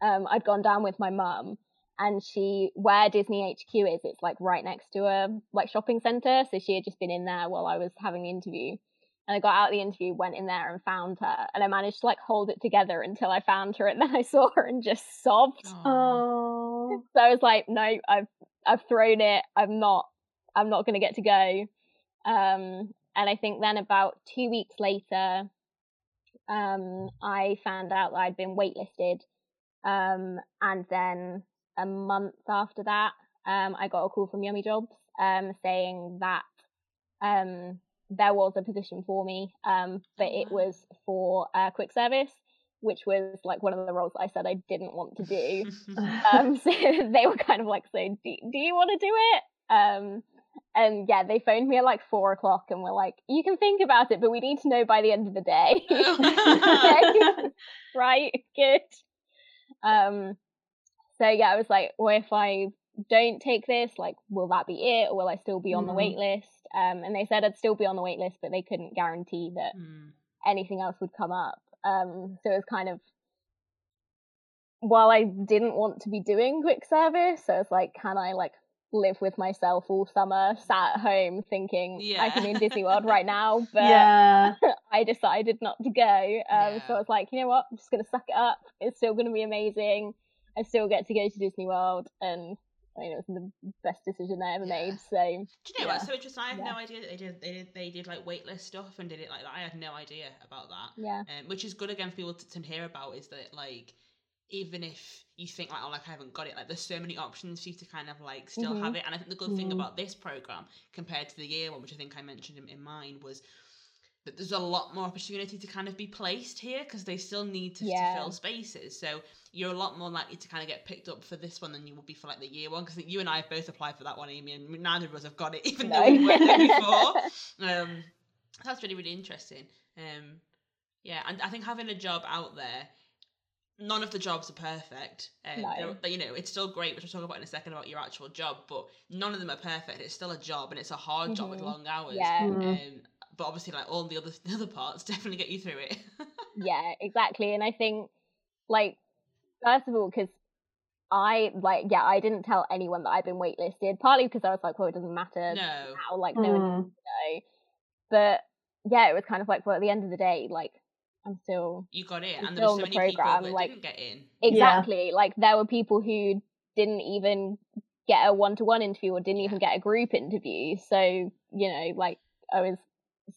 um, I'd gone down with my mum, and she, where Disney HQ is, it's like right next to a like shopping center. So she had just been in there while I was having the interview, and I got out of the interview, went in there and found her, and I managed to like hold it together until I found her, and then I saw her and just sobbed. Aw. Oh. So I was like, no, I've I've thrown it. I'm not I'm not gonna get to go. Um, and I think then about two weeks later, um, I found out that I'd been waitlisted. Um, and then a month after that, um, I got a call from Yummy Jobs, um, saying that um there was a position for me, um, but it was for uh, quick service, which was like one of the roles that I said I didn't want to do. Um so they were kind of like so do, do you want to do it? Um and yeah they phoned me at like four o'clock and were like you can think about it but we need to know by the end of the day. Right? Good. Um so yeah i was like well if i don't take this like will that be it or will i still be on the Mhm. wait list um and they said i'd still be on the wait list but they couldn't guarantee that Mm. anything else would come up. Um, so it was kind of while I didn't want to be doing quick service, so it's like, can I like live with myself all summer, sat at home thinking I can be in Disney World right now, but yeah. I decided not to go. Um, so Yeah. I was like, you know what, I'm just gonna suck it up. It's still gonna be amazing. I still get to go to Disney World, and I mean, it was the best decision I ever Yeah. made. So Do you know Yeah. what's so interesting? I had Yeah. no idea that they did they did they did like waitlist stuff and did it like that. I had no idea about that. yeah, Um, which is good again for people to, to hear about is that like even if you think like oh like I haven't got it like there's so many options for you to kind of like still Mhm. have it and I think the good thing Mhm. about this program compared to the year one which I think I mentioned in, in mine was that there's a lot more opportunity to kind of be placed here because they still need to, to fill spaces so you're a lot more likely to kind of get picked up for this one than you would be for like the year one because you and I have both applied for that one Amy and neither of us have got it even though No. we worked there before um, that's really really interesting. Um, yeah, and I think having a job out there, none of the jobs are perfect. Um, No. you know, it's still great, which we'll talk about in a second about your actual job, but none of them are perfect. It's still a job, and it's a hard job with Mhm. long hours. yeah. Mhm. But obviously, like all the other the other parts, definitely get you through it. yeah, exactly. And I think, like, first of all, because I like, yeah, I didn't tell anyone that I'd been waitlisted. Partly because I was like, well, it doesn't matter no, now, like, no one Mm. needs know. But yeah, it was kind of like, well, at the end of the day, like, I'm still you got it, It's and there were so still many in the people programme, that like- didn't get in. exactly like there were people who didn't even get a one-to-one interview or didn't even get a group interview. So you know, like, I was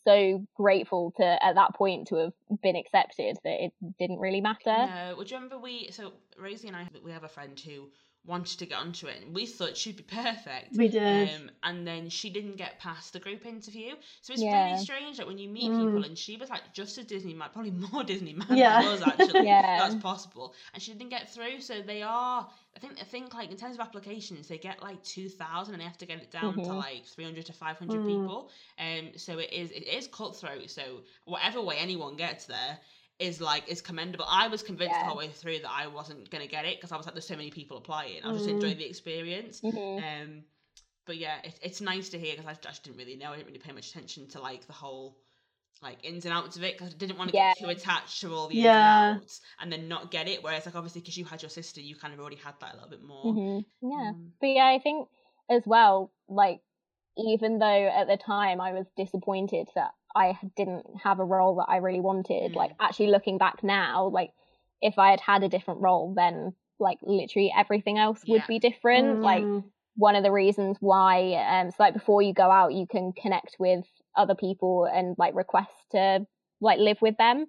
so grateful to at that point to have been accepted that it didn't really matter. No, would you remember we? So Rosie and I, we have a friend who wanted to get onto it, and we thought she'd be perfect. We did. Um, and then she didn't get past the group interview. So it's Yeah. really strange that when you meet Mm. people, and she was like just as Disney mad, probably more Disney mad Yeah. than us actually. Yeah. That's possible. And she didn't get through. So they are, I think, I think like in terms of applications, they get like 2,000 and they have to get it down to Mhm. like 300 to 500 Mm. people. Um, so it is, it is cutthroat. So whatever way anyone gets there, is like is commendable. I was convinced the whole way through that I wasn't gonna get it because I was like, there's so many people applying. I was just Mm. enjoying the experience. Mhm. Um, but yeah, it, it's nice to hear because I, just didn't really know. I didn't really pay much attention to like the whole like ins and outs of it because I didn't want to Yeah. get too attached to all the Yeah. ins and outs and then not get it. Whereas like obviously because you had your sister, you kind of already had that a little bit more. Mhm. Yeah. Um, But yeah, I think as well, like, even though at the time I was disappointed that I didn't have a role that I really wanted, Mm. like, actually looking back now, like, if I had had a different role, then, like, literally everything else would be different. Like, Mm. one of the reasons why, um, so like, before you go out, you can connect with other people and, like, request to, like, live with them.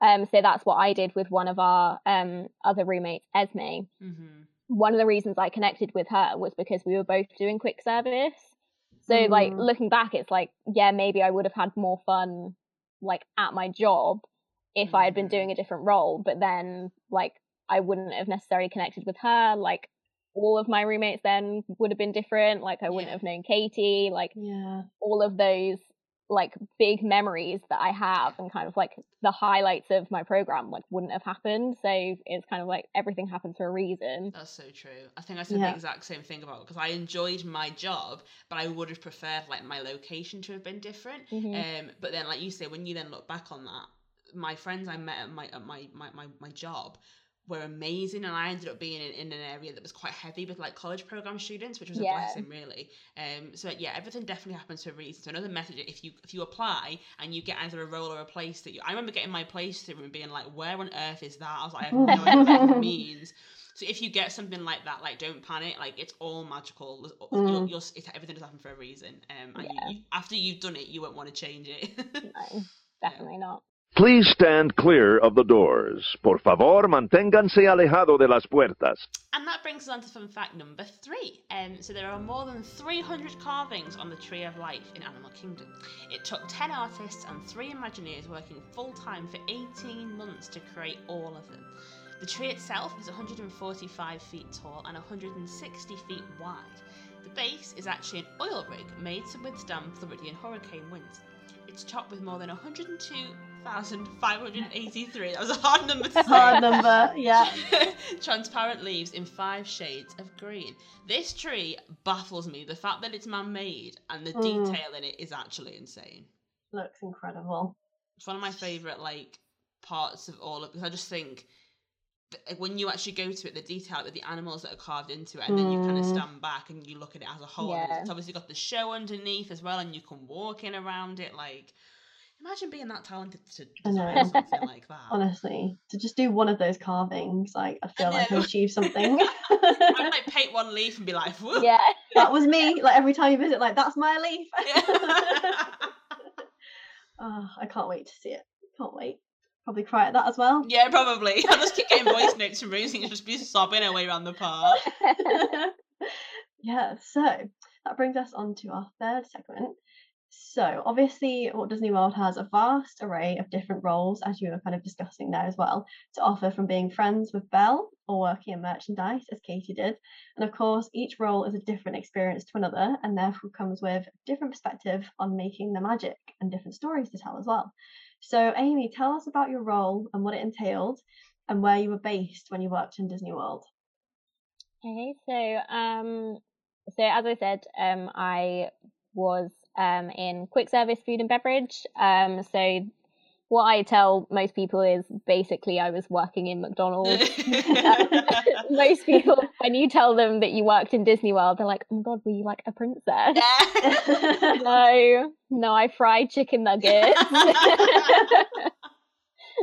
Um, so that's what I did with one of our um other roommates, Esme hmm one of the reasons I connected with her was because we were both doing quick service. So like Mm. looking back, it's like, yeah, maybe I would have had more fun like at my job if I had been doing a different role, but then like I wouldn't have necessarily connected with her. Like all of my roommates then would have been different. Like I wouldn't Yeah. have known Katie. Like Yeah. all of those like big memories that I have and kind of like the highlights of my program like wouldn't have happened. So it's kind of like everything happened for a reason. That's so true. I think I said Yeah. the exact same thing about because I enjoyed my job, but I would have preferred like my location to have been different. Mhm. Um, but then, like you say, when you then look back on that, my friends I met at my at my my my, my job were amazing, and I ended up being in, in an area that was quite heavy with like college program students, which was a blessing, really. Um, so yeah, everything definitely happens for a reason. So another message: if you if you apply and you get either a role or a place that you, I remember getting my place through and being like, where on earth is that? I was like, I have no idea what that means. So if you get something like that, like don't panic. Like it's all magical. Mm. you'll, it's, everything does happen for a reason. Um, and Yeah. you, you, after you've done it, you won't want to change it. No, definitely not. Please stand clear of the doors. Por favor, manténganse alejado de las puertas. and that brings us on to fun fact number three. Um, so there are more than 300 carvings on the Tree of Life in Animal Kingdom. It took 10 artists and three Imagineers working full time for 18 months to create all of them. The tree itself is 145 feet tall and 160 feet wide. The base is actually an oil rig made to withstand Floridian hurricane winds. It's topped with more than 102,583. That was a hard number to say. Hard number. Yeah. Transparent leaves in five shades of green. This tree baffles me. The fact that it's man made and the Mm. detail in it is actually insane. Looks incredible. It's one of my favourite like parts of all of because I just think when you actually go to it, the detail with the animals that are carved into it, and then you kind of Mm. stand back and you look at it as a whole. Yeah. It's obviously got the show underneath as well, and you can walk in around it. Like, imagine being that talented to I design something like that. Honestly, to just do one of those carvings, like I feel like I achieved something. I'd like paint one leaf and be like, Whoa. Yeah. that was me. Like every time you visit, like that's my leaf. Yeah. oh, I can't wait to see it. Can't wait. Probably cry at that as well. Yeah, probably. I'll just keep getting voice notes from Rosie and just be sobbing her way around the park. yeah, so that brings us on to our third segment. So, obviously, Walt Disney World has a vast array of different roles, as you were kind of discussing there as well, to offer from being friends with Belle or working in merchandise, as Katie did. And of course, each role is a different experience to another and therefore comes with a different perspective on making the magic and different stories to tell as well. So, Amy, tell us about your role and what it entailed and where you were based when you worked in Disney World. Okay, so um, so as I said, um, I was um in quick service food and beverage. Um, so what I tell most people is basically I was working in McDonald's. most people, when you tell them that you worked in Disney World, they're like, "Oh my god, were you like a princess?" no, no, I fried chicken nuggets.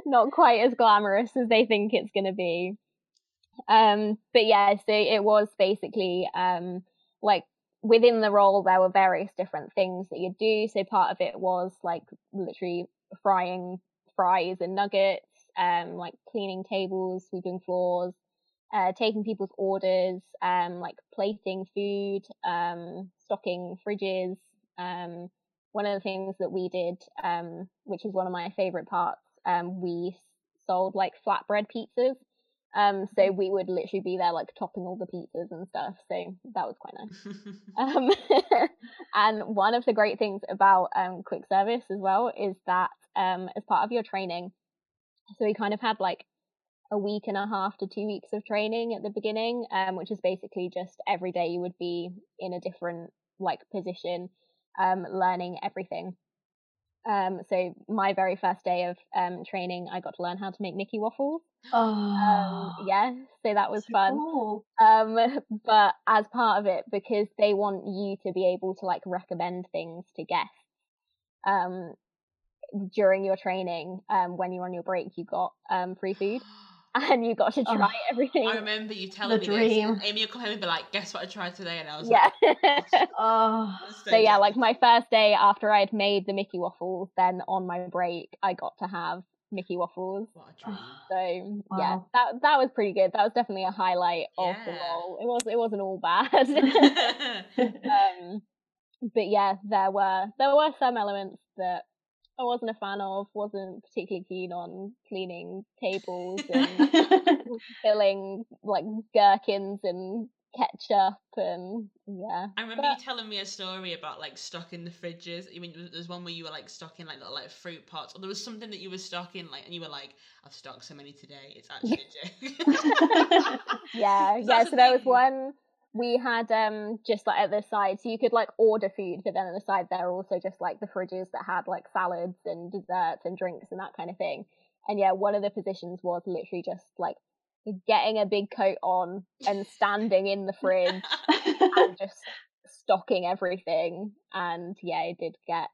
Not quite as glamorous as they think it's going to be. Um, but yeah, so it was basically um, like within the role there were various different things that you'd do. So part of it was like literally frying fries and nuggets, um, like cleaning tables, sweeping floors, uh, taking people's orders, um, like plating food, um, stocking fridges. Um, one of the things that we did, um, which is one of my favorite parts, um, we sold like flatbread pizzas. Um, so we would literally be there like topping all the pizzas and stuff. So that was quite nice. Um, and one of the great things about um, quick service as well is that um, as part of your training, so we kind of had like a week and a half to two weeks of training at the beginning, um, which is basically just every day you would be in a different like position, um, learning everything. Um, so my very first day of um, training, I got to learn how to make Mickey waffles. Oh, Um, yeah, so that was so fun. cool. Um, but as part of it, because they want you to be able to like recommend things to guests, um, during your training, um, when you're on your break, you got um free food and you got to try Oh, everything. I remember you telling The me dream. this. Amy would come home and be like, "Guess what I tried today?" And I was Yeah. like, Oh, "That's so yeah, like my first day after I'd made the Mickey waffles, then on my break, I got to have Mickey waffles. What a dream. So yeah, that that was pretty good. That was definitely a highlight of the Yeah. role. It was it wasn't all bad. um, but yeah, there were there were some elements that I wasn't a fan of, wasn't particularly keen on cleaning tables and filling like gherkins and ketchup and yeah. I remember But- you telling me a story about like stocking the fridges. I mean, there's one where you were like stocking like little like fruit pots, or there was something that you were stocking like, and you were like, "I've stocked so many today. It's actually a joke." yeah, yeah. So the there was one we had um just like at the side, so you could like order food, but then at the side there were also just like the fridges that had like salads and desserts and drinks and that kind of thing. And yeah, one of the positions was literally just like getting a big coat on and standing in the fridge and just stocking everything. And yeah, it did get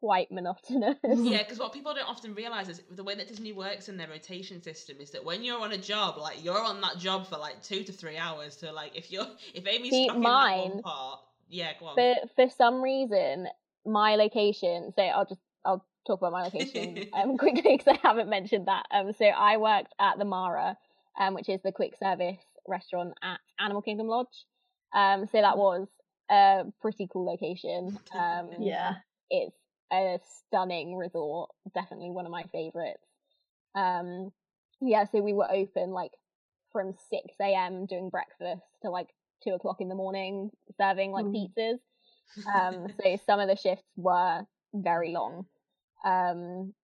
quite monotonous. Yeah, because what people don't often realize is the way that Disney works in their rotation system is that when you're on a job, like you're on that job for like two to three hours. So like if you're if Amy's See, stuck in that one part, yeah, go on. for for some reason my location so i'll just i'll talk about my location um quickly because i haven't mentioned that um so i worked at the mara um which is the quick service restaurant at animal kingdom lodge um so that was a pretty cool location um yeah. it's a stunning resort definitely one of my favorites. Um yeah so we were open like from 6 a.m doing breakfast to like 2 o'clock in the morning serving like Mm. pizzas. Um so some of the shifts were very long. Um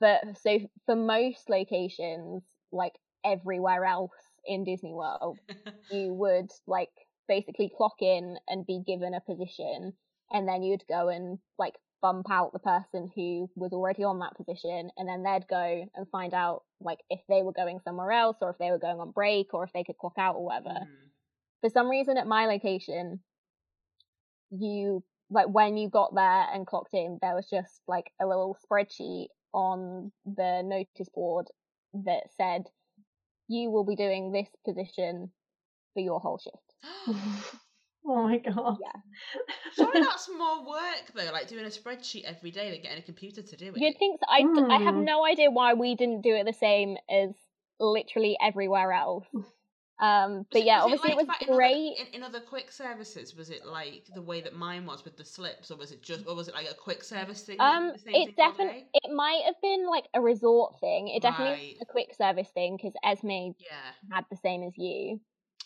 but so for most locations like everywhere else in disney world you would like basically clock in and be given a position and then you'd go and like bump out the person who was already on that position and then they'd go and find out like if they were going somewhere else or if they were going on break or if they could clock out or whatever Mm. for some reason at my location you like when you got there and clocked in there was just like a little spreadsheet on the notice board that said you will be doing this position for your whole shift oh my god. Yeah. Surely that's more work though, like doing a spreadsheet every day than getting a computer to do it. you'd think so. I, d- I have Hmm. no idea why we didn't do it the same as literally everywhere else um but it- yeah was obviously it, like was that in other- great in, in other quick services, was it like the way that mine was with the slips, or was it just, or was it like a quick service thing? Um, did the same it definitely it might have been like a resort thing. It definitely Right. was a quick service thing because Esme Yeah. had the same as you.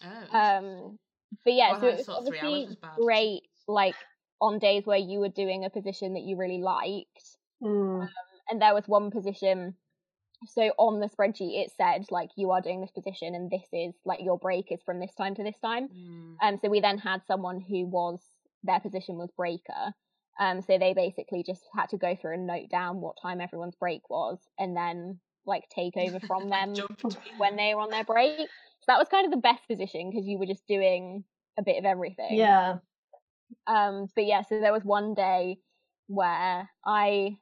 Oh. Um, but yeah, Oh, so it was obviously was great. Like on days where you were doing a position that you really liked, Mm. and there was one position. So on the spreadsheet, it said like you are doing this position, and this is like your break is from this time to this time. Mm. Um, so we then had someone who was their position was breaker. Um, so they basically just had to go through and note down what time everyone's break was, and then like take over from them when they were on their break. So that was kind of the best position because you were just doing a bit of everything. Yeah. Um, but yeah, so there was one day where I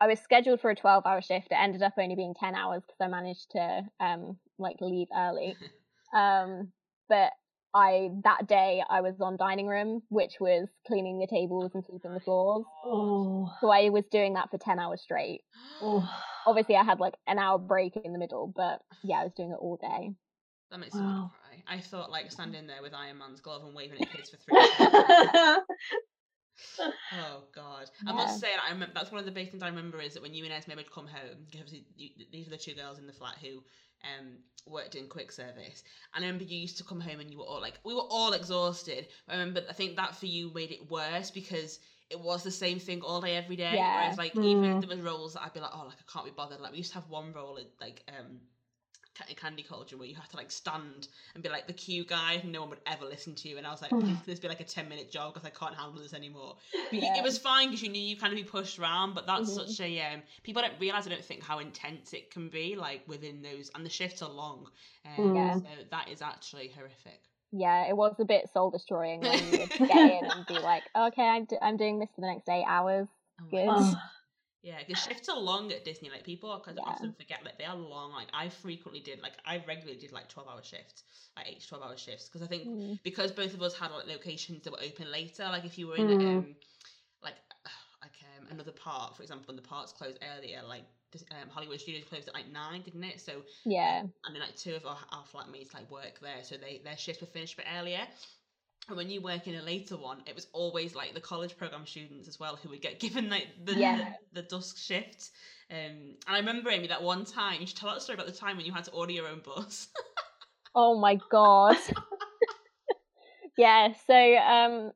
I was scheduled for a 12 hour shift. It ended up only being 10 hours because I managed to um like leave early. Um, but I that day I was on dining room, which was cleaning the tables and sweeping the floors. Oh. So I was doing that for 10 hours straight. Oh. Obviously, I had like an hour break in the middle, but yeah, I was doing it all day. That makes me Wow. to cry. I thought like standing there with Iron Man's glove and waving at kids for three. Oh god! I must say, I remember that's one of the big things I remember is that when you and Esme would come home, because these are the two girls in the flat who um worked in quick service, and I remember you used to come home and you were all like, we were all exhausted. I remember, I think that for you made it worse because it was the same thing all day every day. Yeah. Whereas like even Mm. if there was roles that I'd be like, oh, like I can't be bothered. Like we used to have one role at like um. Ca- in Candy Cauldron where you have to like stand and be like the cue guy and no one would ever listen to you and I was like please can this be like a 10 minute job because I can't handle this anymore but Yeah. it was fine because you knew you kind of be pushed around, but that's Mhm. such a um. People don't realize. I don't think how intense it can be, like within those, and the shifts are long. Um, Yeah. So that is actually horrific. Yeah, it was a bit soul destroying when you would get in and be like, okay, I'm, do- I'm doing this for the next eight hours. Oh Good. Yeah, because shifts are long at Disney. Like people because Yeah. often forget that they are long. Like I frequently did. Like I regularly did like twelve hour shifts, like eight to twelve hour shifts, because I think Mm. because both of us had like locations that were open later. Like if you were in Mm. um, like like um, another part, for example, when the parts closed earlier, like um, Hollywood Studios closed at like nine, didn't it? So Yeah. and then like two of our, our flatmates like work there, so they their shifts were finished a bit earlier. And when you work in a later one, it was always like the college program students as well who would get given like the Yeah. the, the dusk shift. Um, and I remember Amy that one time. You should tell that story about the time when you had to order your own bus. Oh my god. yeah, so um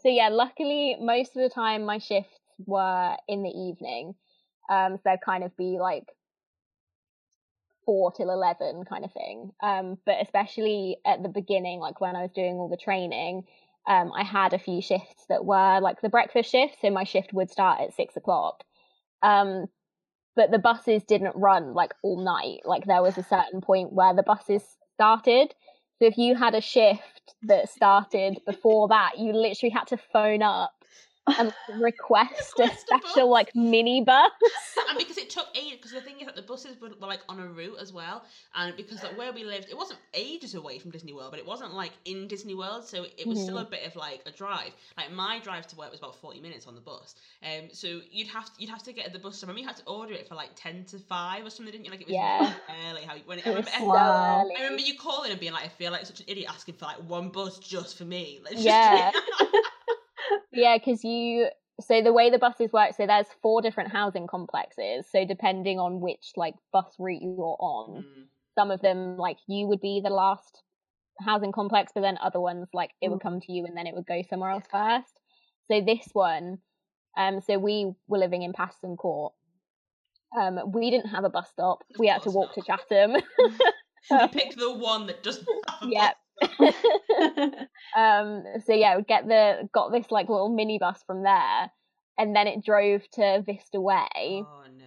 so yeah, luckily most of the time my shifts were in the evening. Um so they'd kind of be like four till eleven kind of thing. Um but especially at the beginning, like when I was doing all the training, um I had a few shifts that were like the breakfast shift, so my shift would start at six o'clock. Um but the buses didn't run like all night. Like there was a certain point where the buses started. So if you had a shift that started before that, you literally had to phone up and request a Request a special bus. like mini bus. and because it took ages, because the thing is that the buses were, were like on a route as well, and because like where we lived, it wasn't ages away from Disney World, but it wasn't like in Disney World, so it was still a bit of like a drive. Like my drive to work was about forty minutes on the bus, um, so you'd have to, you'd have to get the bus. I remember you had to order it for like ten to five or something, didn't you? Like it was Yeah. early. How when it, It was remember, so early. I remember you calling and being like, I feel like such an idiot asking for like one bus just for me. Like, Yeah. Yeah, because you so the way the buses work, so there's four different housing complexes. So depending on which like bus route you're on, Mm. some of them like you would be the last housing complex, but then other ones like it would come to you and then it would go somewhere else first. So this one, um, so we were living in Patterson Court. Um, we didn't have a bus stop. Of we had to walk not. to Chatham. you picked the one that doesn't. have a Yep. um so yeah we get the got this like little minibus from there and then it drove to vista way Oh no.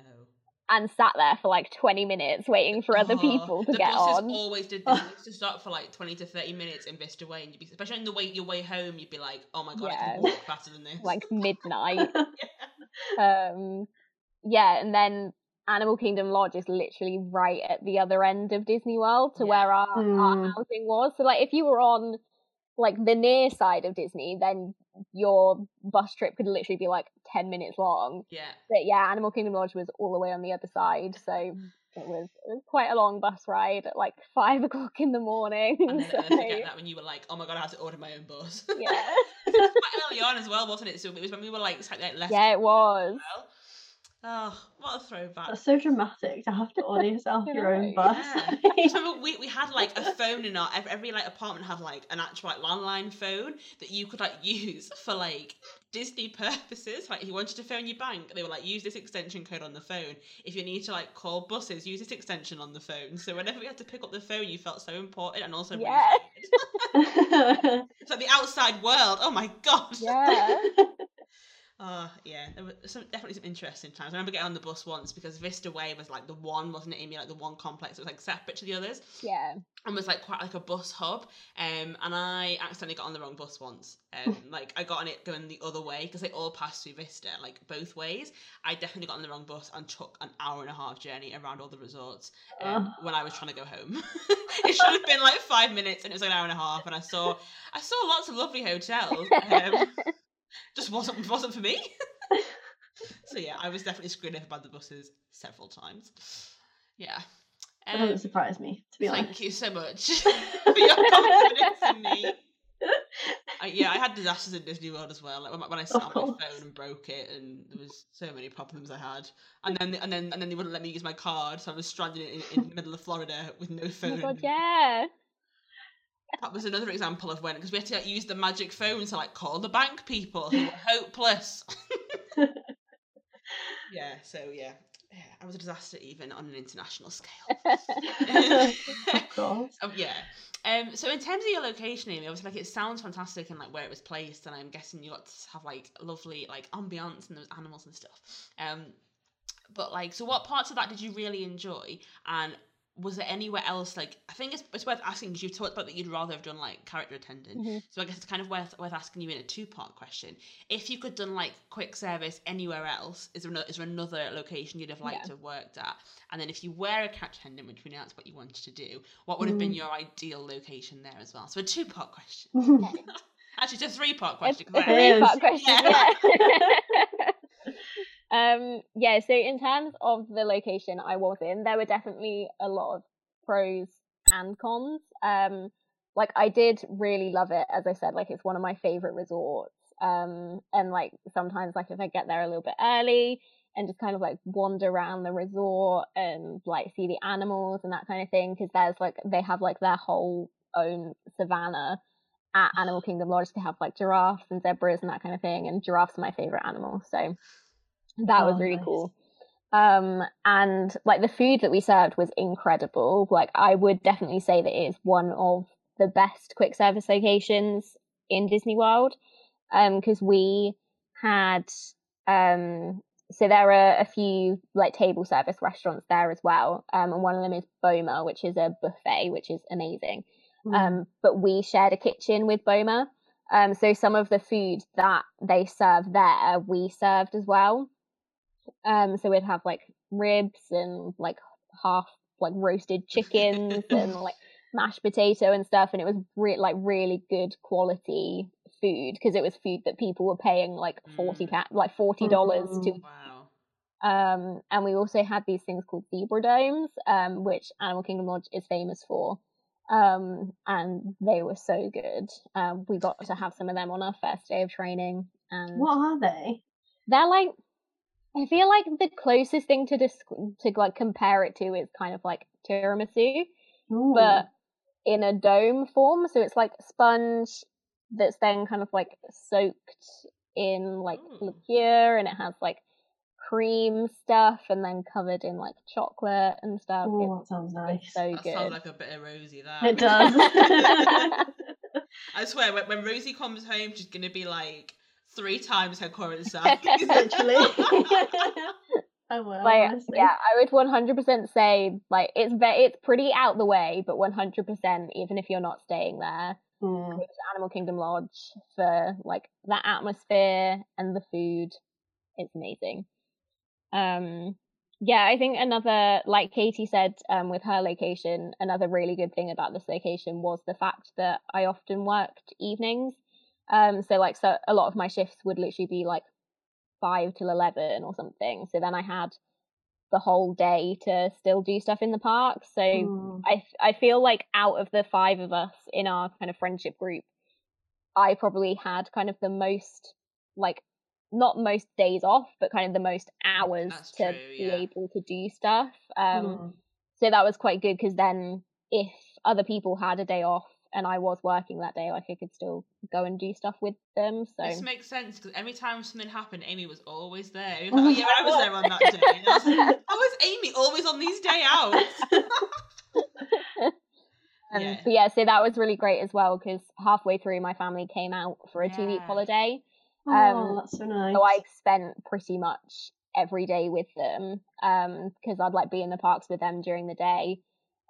and sat there for like 20 minutes waiting for other Oh, people to the get buses on always did this. Used to stop for like 20 to 30 minutes in Vista Way, and you'd be, especially on the way your way home, you'd be like, oh my god, I can Yeah. walk faster than this. like midnight um yeah and then animal kingdom lodge is literally right at the other end of disney world to Yeah. where our, our Mm. housing was so like if you were on like the near side of disney then your bus trip could literally be like 10 minutes long yeah. but yeah, Animal Kingdom Lodge was all the way on the other side, so it was, it was quite a long bus ride at like five o'clock in the morning. And then so, I forget that when you were like, oh my god, I had to order my own bus. yeah, it was quite early on as well, wasn't it? So it was when we were like, sat there left. yeah, it was. well. Oh, what a throwback. That's so dramatic to have to order yourself your own bus. Yeah. We, we had like a phone in our every, every like apartment had like an actual like landline phone that you could like use for like Disney purposes. Like if you wanted to phone your bank, they were like use this extension code on the phone. If you need to like call buses, use this extension on the phone. So whenever we had to pick up the phone, you felt so important and also Yeah. It's like the outside world. Oh my god. Yeah, Oh yeah, there were some definitely some interesting times. I remember getting on the bus once because Vista Way was like the one, wasn't it, Amy? Like the one complex that was like separate to the others yeah, and was like quite like a bus hub. Um, and I accidentally got on the wrong bus once. Um, like I got on it going the other way because they all pass through Vista, like both ways. I definitely got on the wrong bus and took an hour and a half journey around all the resorts um, when I was trying to go home. it should have been like five minutes, and it was like an hour and a half. And I saw I saw lots of lovely hotels. Um, just wasn't wasn't for me. so yeah, I was definitely screwed over by the buses several times. Yeah. That Um, doesn't surprise me, to be Thank honest. you so much for your confidence in me. I, yeah, I had disasters in Disney World as well. Like when, I- when I sat on my phone and broke it, and there was so many problems I had. And then and then and then they wouldn't let me use my card, so I was stranded in, in the middle of Florida with no oh phone. my god, yeah, That was another example of when because we had to like, use the magic phone to like call the bank people who were hopeless. yeah, so yeah. Yeah, I was a disaster even on an international scale. of course. Oh, yeah. Um, so in terms of your location, Amy, obviously, like it sounds fantastic and like where it was placed, and I'm guessing you got to have like lovely like ambiance and those animals and stuff. Um, but like, so what parts of that did you really enjoy, and was there anywhere else like I think it's, it's worth asking because you've talked about that you'd rather have done like character attendant. Mhm. So I guess it's kind of worth worth asking you in a two part question. If you could done like quick service anywhere else, is there no, is there another location you'd have liked Yeah. to have worked at? And then if you were a character attendant, which we know that's what you wanted to do, what would have been Mm. your ideal location there as well? So a two part question. Actually, it's a three part question. a 'cause I- It three-part question, Yeah. yeah. Um, yeah. So in terms of the location I was in, there were definitely a lot of pros and cons. Um, like I did really love it. As I said, like it's one of my favorite resorts. Um, and like sometimes like if I get there a little bit early and just kind of like wander around the resort and like see the animals and that kind of thing, because there's like they have like their whole own savannah at Animal Kingdom Lodge. They have like giraffes and zebras and that kind of thing, and giraffes are my favorite animal, so that was Oh, really nice. cool. Um, and like the food that we served was incredible. Like I would definitely say that it is one of the best quick service locations in Disney World. Um, because we had um, so there are a few like table service restaurants there as well. Um, and one of them is Boma, which is a buffet, which is amazing. Mm. Um, but we shared a kitchen with Boma. Um, so some of the food that they serve there, we served as well. Um, so we'd have like ribs and like half like roasted chickens and like mashed potato and stuff, and it was re- like really good quality food because it was food that people were paying like forty Mm. like forty dollars to Wow. um, and we also had these things called zebra domes, um, which Animal Kingdom Lodge is famous for. Um, and they were so good. Um, we got to have some of them on our first day of training, and What are they? they're like, I feel like the closest thing to dis- to like compare it to is kind of like tiramisu, Ooh. but in a dome form. So it's like sponge that's then kind of like soaked in like Ooh. liqueur, and it has like cream stuff, and then covered in like chocolate and stuff. Ooh, It's- that sounds it's nice. so That good. sounds like a bit of Rosie. That It does. I swear, when, when Rosie comes home, she's gonna be like three times her current size. Literally. I will. like honestly. yeah, I would 100% say like it's ve- it's pretty out the way, but 100% even if you're not staying there, Mm. go to Animal Kingdom Lodge for like the atmosphere and the food. It's amazing. Um, yeah, I think another, like Katie said, um, with her location, another really good thing about this location was the fact that I often worked evenings. Um, so like, so a lot of my shifts would literally be like five till eleven or something. So then I had the whole day to still do stuff in the park. So Mm. I I feel like out of the five of us in our kind of friendship group, I probably had kind of the most like not most days off, but kind of the most hours That's to true, be yeah. able to do stuff. Um, Mm. so that was quite good because then if other people had a day off and I was working that day, like I could still go and do stuff with them. So This makes sense because every time something happened, Amy was always there. Oh, was like, oh, yeah, I was there on that day. And I was like, how is Amy always on these day outs? Um, Yeah. But yeah, so that was really great as well because halfway through my family came out for a two week Yeah. holiday. Oh, Um, that's so nice. So I spent pretty much every day with them um because I'd like be in the parks with them during the day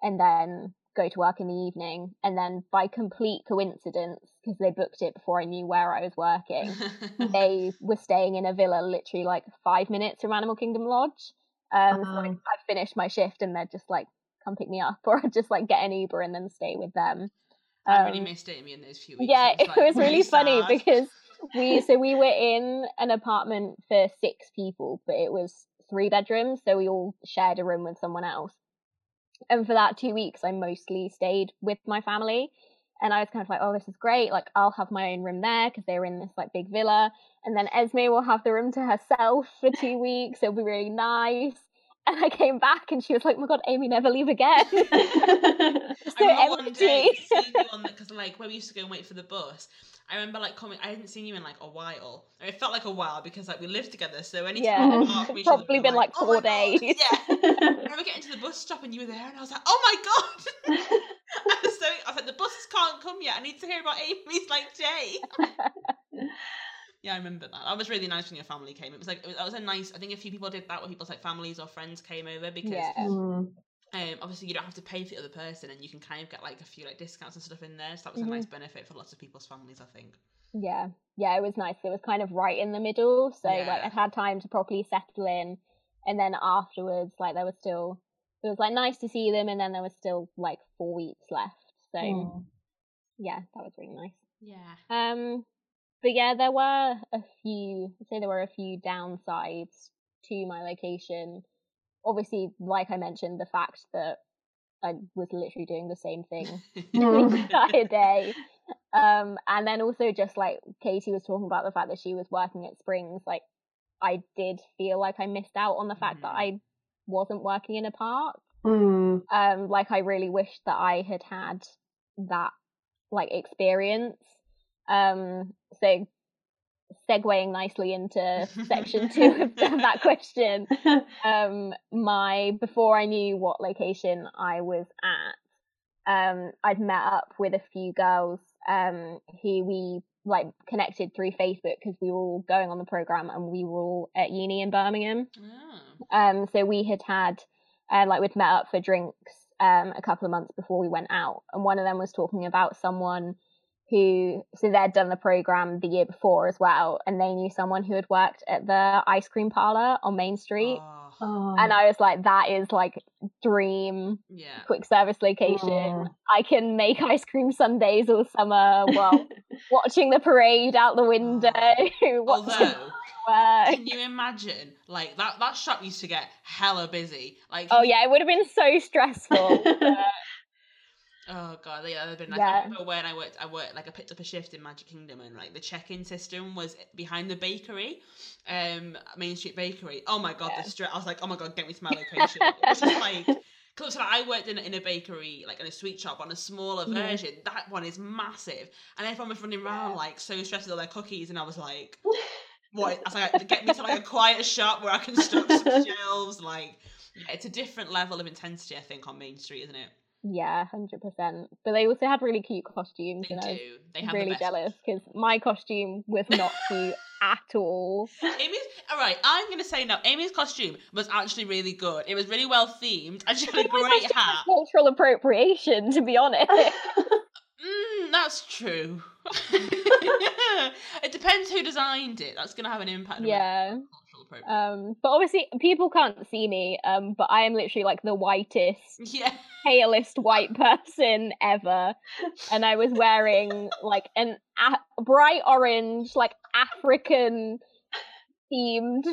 and then go to work in the evening and then by complete coincidence because they booked it before I knew where I was working they were staying in a villa literally like five minutes from Animal Kingdom Lodge um so like, Oh. I'd finish my shift and they're just like come pick me up or I'd just like get an Uber and then stay with them I really Um, missed Amy in those few weeks. yeah, I it was really funny because we so we were in an apartment for six people, but it was three bedrooms, so we all shared a room with someone else. And for that two weeks, I mostly stayed with my family. And I was kind of like, oh, this is great. Like, I'll have my own room there because they were in this like big villa. And then Esme will have the room to herself for two weeks. It'll be really nice. And I came back and she was like, oh my God, Amy, never leave again. so I remember one day empty. seeing you on because like when we used to go and wait for the bus. I remember like coming. I hadn't seen you in like a while. And it felt like a while because like we lived together. So anytime Yeah. we Probably been, like, "Oh four God." days. Yeah. I remember getting to the bus stop and you were there, and I was like, "Oh my god!" I was so I was like, "The buses can't come yet. I need to hear about Amy's like day." Yeah, I remember that. That was really nice when your family came. It was like it was, that was a nice. I think a few people did that where people's like families or friends came over because Yeah. Mm. um, obviously you don't have to pay for the other person, and you can kind of get like a few like discounts and stuff in there. So that was Mhm. a nice benefit for lots of people's families, I think. Yeah, yeah, it was nice. It was kind of right in the middle, so like I'd had time to properly settle in, and then afterwards, like there was still, it was like nice to see them, and then there was still like four weeks left. So Mm. yeah, that was really nice. Yeah. Um, but yeah, there were a few. I'd say there were a few downsides to my location. Obviously, like I mentioned, the fact that I was literally doing the same thing the Mm. entire day. Um, and then also just like Katie was talking about the fact that she was working at Springs, like I did feel like I missed out on the fact that Mhm. I wasn't working in a park. Mm. Um, like I really wished that I had had that like experience. Um, so segueing nicely into section two of that question, um, my before I knew what location I was at, um, I'd met up with a few girls um, who we like connected through Facebook because we were all going on the program and we were all at uni in Birmingham. Oh. Um, so we had had, uh, like, we'd met up for drinks um, a couple of months before we went out, and one of them was talking about someone who, so they'd done the program the year before as well, and they knew someone who had worked at the ice cream parlor on Main Street. Oh, Oh. And I was like, that is like dream yeah. quick service location. Oh. I can make ice cream sundaes all summer while watching the parade out the window. Ah. watching Although, work. can you imagine? Like that that shop used to get hella busy. Like Oh yeah, it would have been so stressful. but- Oh god, yeah, that'd been nice. Yeah. I remember when I worked, I worked like I picked up a shift in Magic Kingdom, and like the check-in system was behind the bakery, um, Main Street Bakery. Oh my god, Yeah. the stress! I was like, oh my god, get me to my location. was just like, close. I worked in a, in a bakery, like in a sweet shop, on a smaller Yeah. version. That one is massive, and everyone was running around like so stressed with all their cookies, and I was like, what? I was like, get me to like a quiet shop where I can stock some shelves. Like, it's a different level of intensity, I think, on Main Street, isn't it? Yeah, hundred percent. But they also had really cute costumes, They and I was do. They have the really best jealous because my costume was not cute at all. Amy's all right. I'm gonna say no. Amy's costume was actually really good. It was really well themed, and she had a great hat. Cultural appropriation, to be honest. Mm, that's true. it depends who designed it. That's gonna have an impact. on yeah. cultural appropriation. Um, but obviously people can't see me. Um, but I am literally like the whitest, yeah. Palest white person ever, and I was wearing like an a- bright orange, like African themed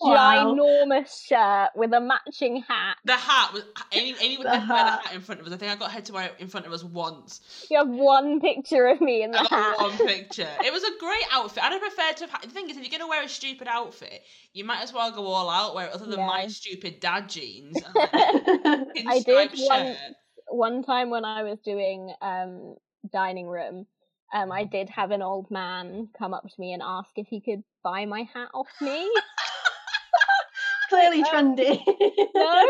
Wow. ginormous shirt with a matching hat. The hat was Amy. Amy would The never wear the hat. hat in front of us. I think I got her to wear it in front of us once. You have one picture of me in the I got hat. one picture. It was a great outfit. I'd have preferred to have. The thing is, if you're gonna wear a stupid outfit, you might as well go all out. Wear it other than my stupid dad jeans. I did pinstripe one one time when I was doing um dining room. Um, I did have an old man come up to me and ask if he could buy my hat off me. Clearly trendy. no,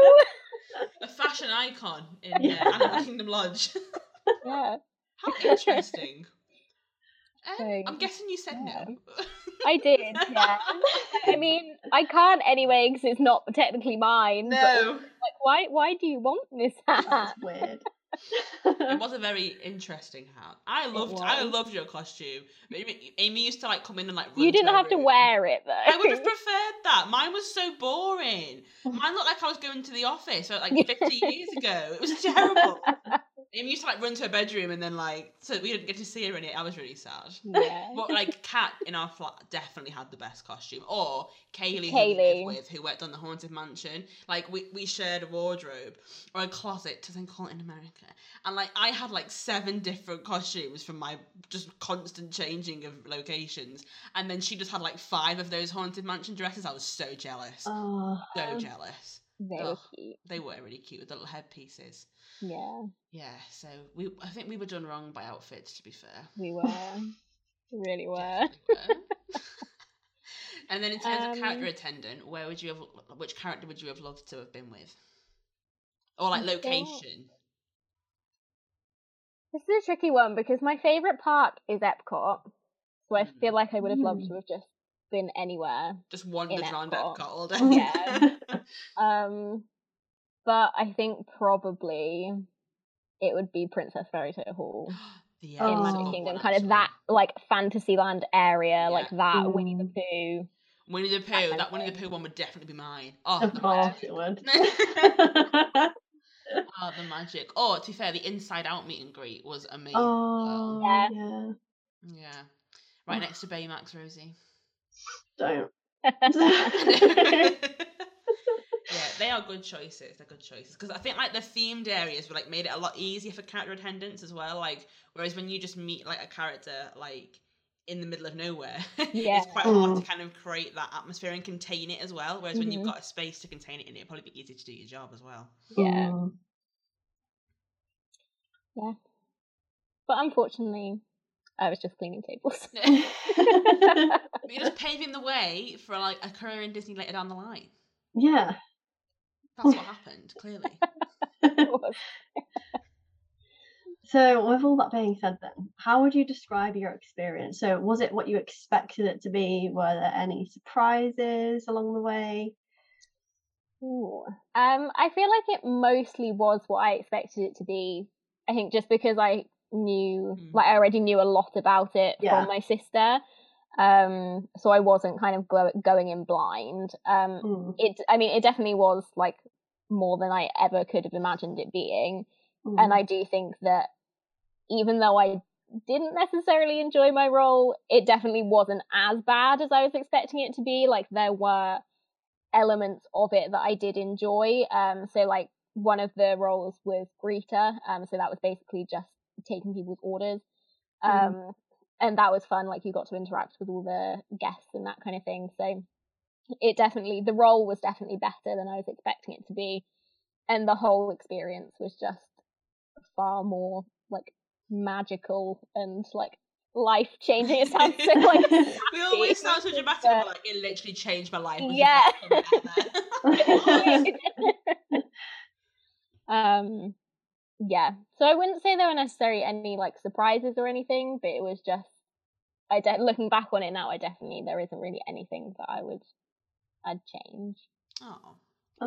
a fashion icon in uh, Animal Kingdom Lodge. yeah, How interesting. Um, I'm guessing you said yeah. no. I did. Yeah, I mean, I can't anyway because it's not technically mine. But no. like, why? Why do you want this hat? That's weird. It was a very interesting hat. I loved. I loved your costume. Amy, Amy used to like come in and like. You didn't her have to wear it though. I would have preferred that. Mine was so boring. Mine looked like I was going to the office uh, like 50 years ago. It was terrible. Amy used to like run to her bedroom and then like so we didn't get to see her in it. I was really sad. yeah. But like Kat in our flat definitely had the best costume. Or Kaylee, who Kaylee. lived with, who worked on the Haunted Mansion. Like we, we shared a wardrobe or a closet, to they call it in America. And like I had like seven different costumes from my just constant changing of locations. And then she just had like five of those Haunted Mansion dresses. I was so jealous. Oh, so jealous. They were Ugh. cute. They were really cute with the little headpieces. Yeah, Yeah, so we I think we were done wrong by outfits to be fair. we were. Really were. Were. and then in terms of character Um, attendant, where would you have which character would you have loved to have been with? Or like location? This is a tricky one because my favourite park is Epcot. So I feel like I would have loved Mm. to have just been anywhere. Just wandered in around Epcot. Epcot all day. Yeah. Um but I think probably it would be Princess Fairy Tale Hall yeah, in. Magic good Kingdom. Kind of that like Fantasyland area, Yeah. like that Winnie the Mm. Pooh. Winnie the Pooh. kind That of Winnie the thing. Pooh one would definitely be mine. Oh, of the course it would. Oh, the magic. Oh, to be fair, the Inside Out meet and greet was amazing. oh, well. Yeah. yeah. Yeah. Right next to Baymax, Rosie. Don't. yeah, they they are good choices. They're good choices because I think like the themed areas were like made it a lot easier for character attendance as well. Like whereas when you just meet like a character like in the middle of nowhere, Yeah. it's quite hard to Mm. kind of create that atmosphere and contain it as well. Whereas when you've Mhm. got a space to contain it in, it'll probably be easier to do your job as well. Yeah. Mm. But unfortunately, I was just cleaning tables. But you're just paving the way for like a career in Disney later down the line. yeah. That's what happened, clearly. So, with all that being said, then, how would you describe your experience? So, was it what you expected it to be? Were there any surprises along the way? Ooh. Um, I feel like it mostly was what I expected it to be. I think just because I knew, Mm. like, I already knew a lot about it Yeah. from my sister. Um, so I wasn't kind of go- going in blind. Um, Mm, it, I mean, it definitely was like more than I ever could have imagined it being. And mm, I do think that even though I didn't necessarily enjoy my role, it definitely wasn't as bad as I was expecting it to be. Like there were elements of it that I did enjoy. Um, so like one of the roles was greeter. Um, so that was basically just taking people's orders. Mhm. Um, and that was fun. Like you got to interact with all the guests and that kind of thing. So it definitely the role was definitely better than I was expecting it to be, and the whole experience was just far more like magical and like life changing. It sounds so like we always sound so dramatic, but like it literally changed my life. Yeah. best comment ever. um yeah so i wouldn't say there were necessarily any like surprises or anything but it was just i de- looking back on it now i definitely there isn't really anything that i would i'd change oh,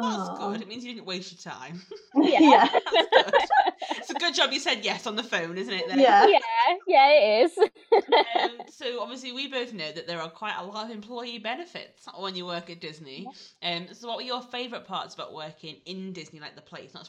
that's Aw. good. It means you didn't waste your time. yeah yeah. That's good. It's a good job you said yes on the phone, isn't it? then? Yeah. yeah yeah it is Um, so obviously we both know that there are quite a lot of employee benefits when you work at Disney. Um, so what were your favourite parts about working in Disney, like the place, not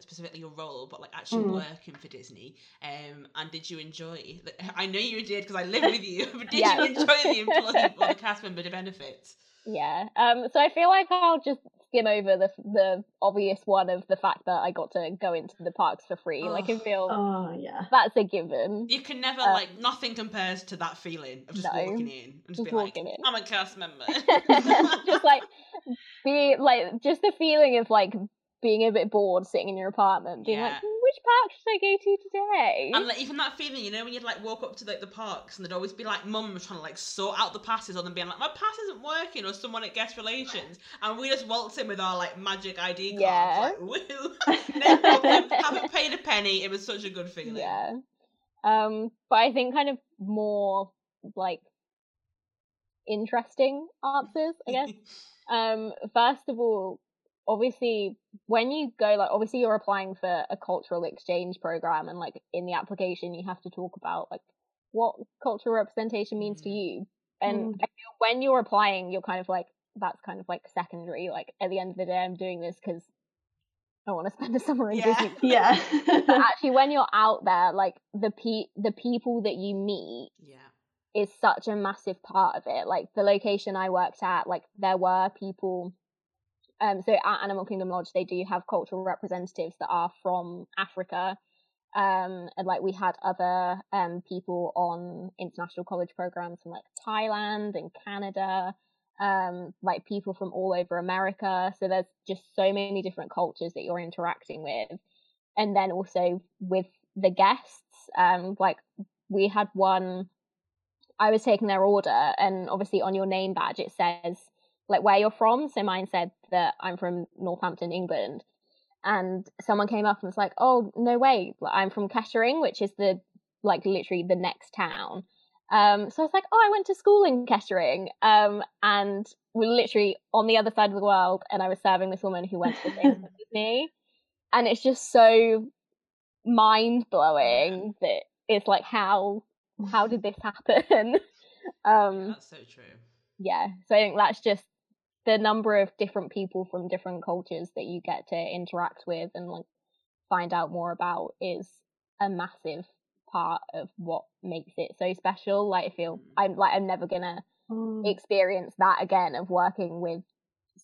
specifically your role, but like actually Mm. working for Disney? Um, and did you enjoy? I know you did because I live with you. But did Yeah. you enjoy the employee or the cast member benefits? yeah um so i feel like i'll just skim over the the obvious one of the fact that i got to go into the parks for free like i feel Oh, yeah. that's a given You can never Uh, like nothing compares to that feeling of just no. walking in and just, Just being like, in. I'm a cast member. just like be like just the feeling of like being a bit bored sitting in your apartment being like Yeah. "Hmm, which park should i go to today And like even that feeling, you know, when you'd like walk up to like the parks and there'd always be like mums trying to like sort out the passes or them being like, My pass isn't working or someone at guest relations and we just waltz in with our like magic ID cards. Yeah. Like, woo. no problem. Haven't paid a penny. It was such a good feeling. yeah um but i think kind of more like interesting answers i guess um first of all obviously when you go like obviously you're applying for a cultural exchange program and like in the application you have to talk about like what cultural representation means to Mm. you and Mm. When you're applying you're kind of like that's kind of like secondary like at the end of the day i'm doing this because i want to spend a summer in Yeah. disney Yeah. but actually when you're out there like the pe the people that you meet Yeah. is such a massive part of it. Like the location I worked at, like there were people. Um, so at Animal Kingdom Lodge, they do have cultural representatives that are from Africa. Um, and like we had other um people on international college programs from like Thailand and Canada. Um, like people from all over America. So there's just so many different cultures that you're interacting with, and then also with the guests. Um, like we had one I was taking their order, and obviously on your name badge it says like where you're from. So mine said that I'm from Northampton, England, and someone came up and was like, "Oh, no way, I'm from Kettering, which is the like literally the next town." Um, so I was like, "Oh, I went to school in Kettering," um, and we're literally on the other side of the world, and I was serving this woman who went to the same as me, and it's just so mind blowing that it's like how how did this happen? um, That's so true. yeah, so I think that's just the number of different people from different cultures that you get to interact with and like find out more about is a massive part of what makes it so special. Like I feel I'm like I'm never gonna Mm. experience that again of working with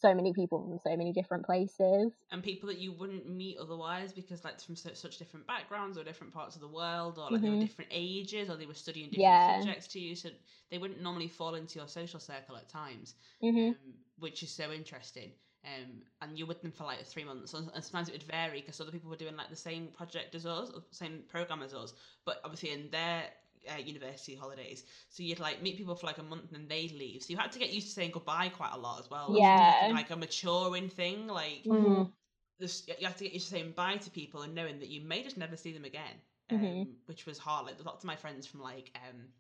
so many people from so many different places. and people that you wouldn't meet otherwise because like from such, such different backgrounds or different parts of the world or like they were Mhm. different ages or they were studying different Yeah. subjects to you so they wouldn't normally fall into your social circle at times hmm um, which is so interesting um, and you're with them for like three months and and sometimes it would vary because other people were doing like the same project as us or same program as us but obviously in their uh, university holidays so you'd like meet people for like a month and then they'd leave so you had to get used to saying goodbye quite a lot as well Yeah. like a maturing thing like Mm. this, you have to get used to saying bye to people and knowing that you may just never see them again, um, Mhm. which was hard. Like lots of my friends from like um,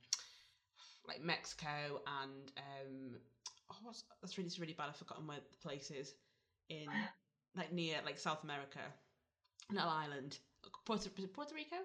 like Mexico and um, oh, what's that's really really bad. I've forgotten where the place is in like near like South America, little island, Puerto, Puerto Rico.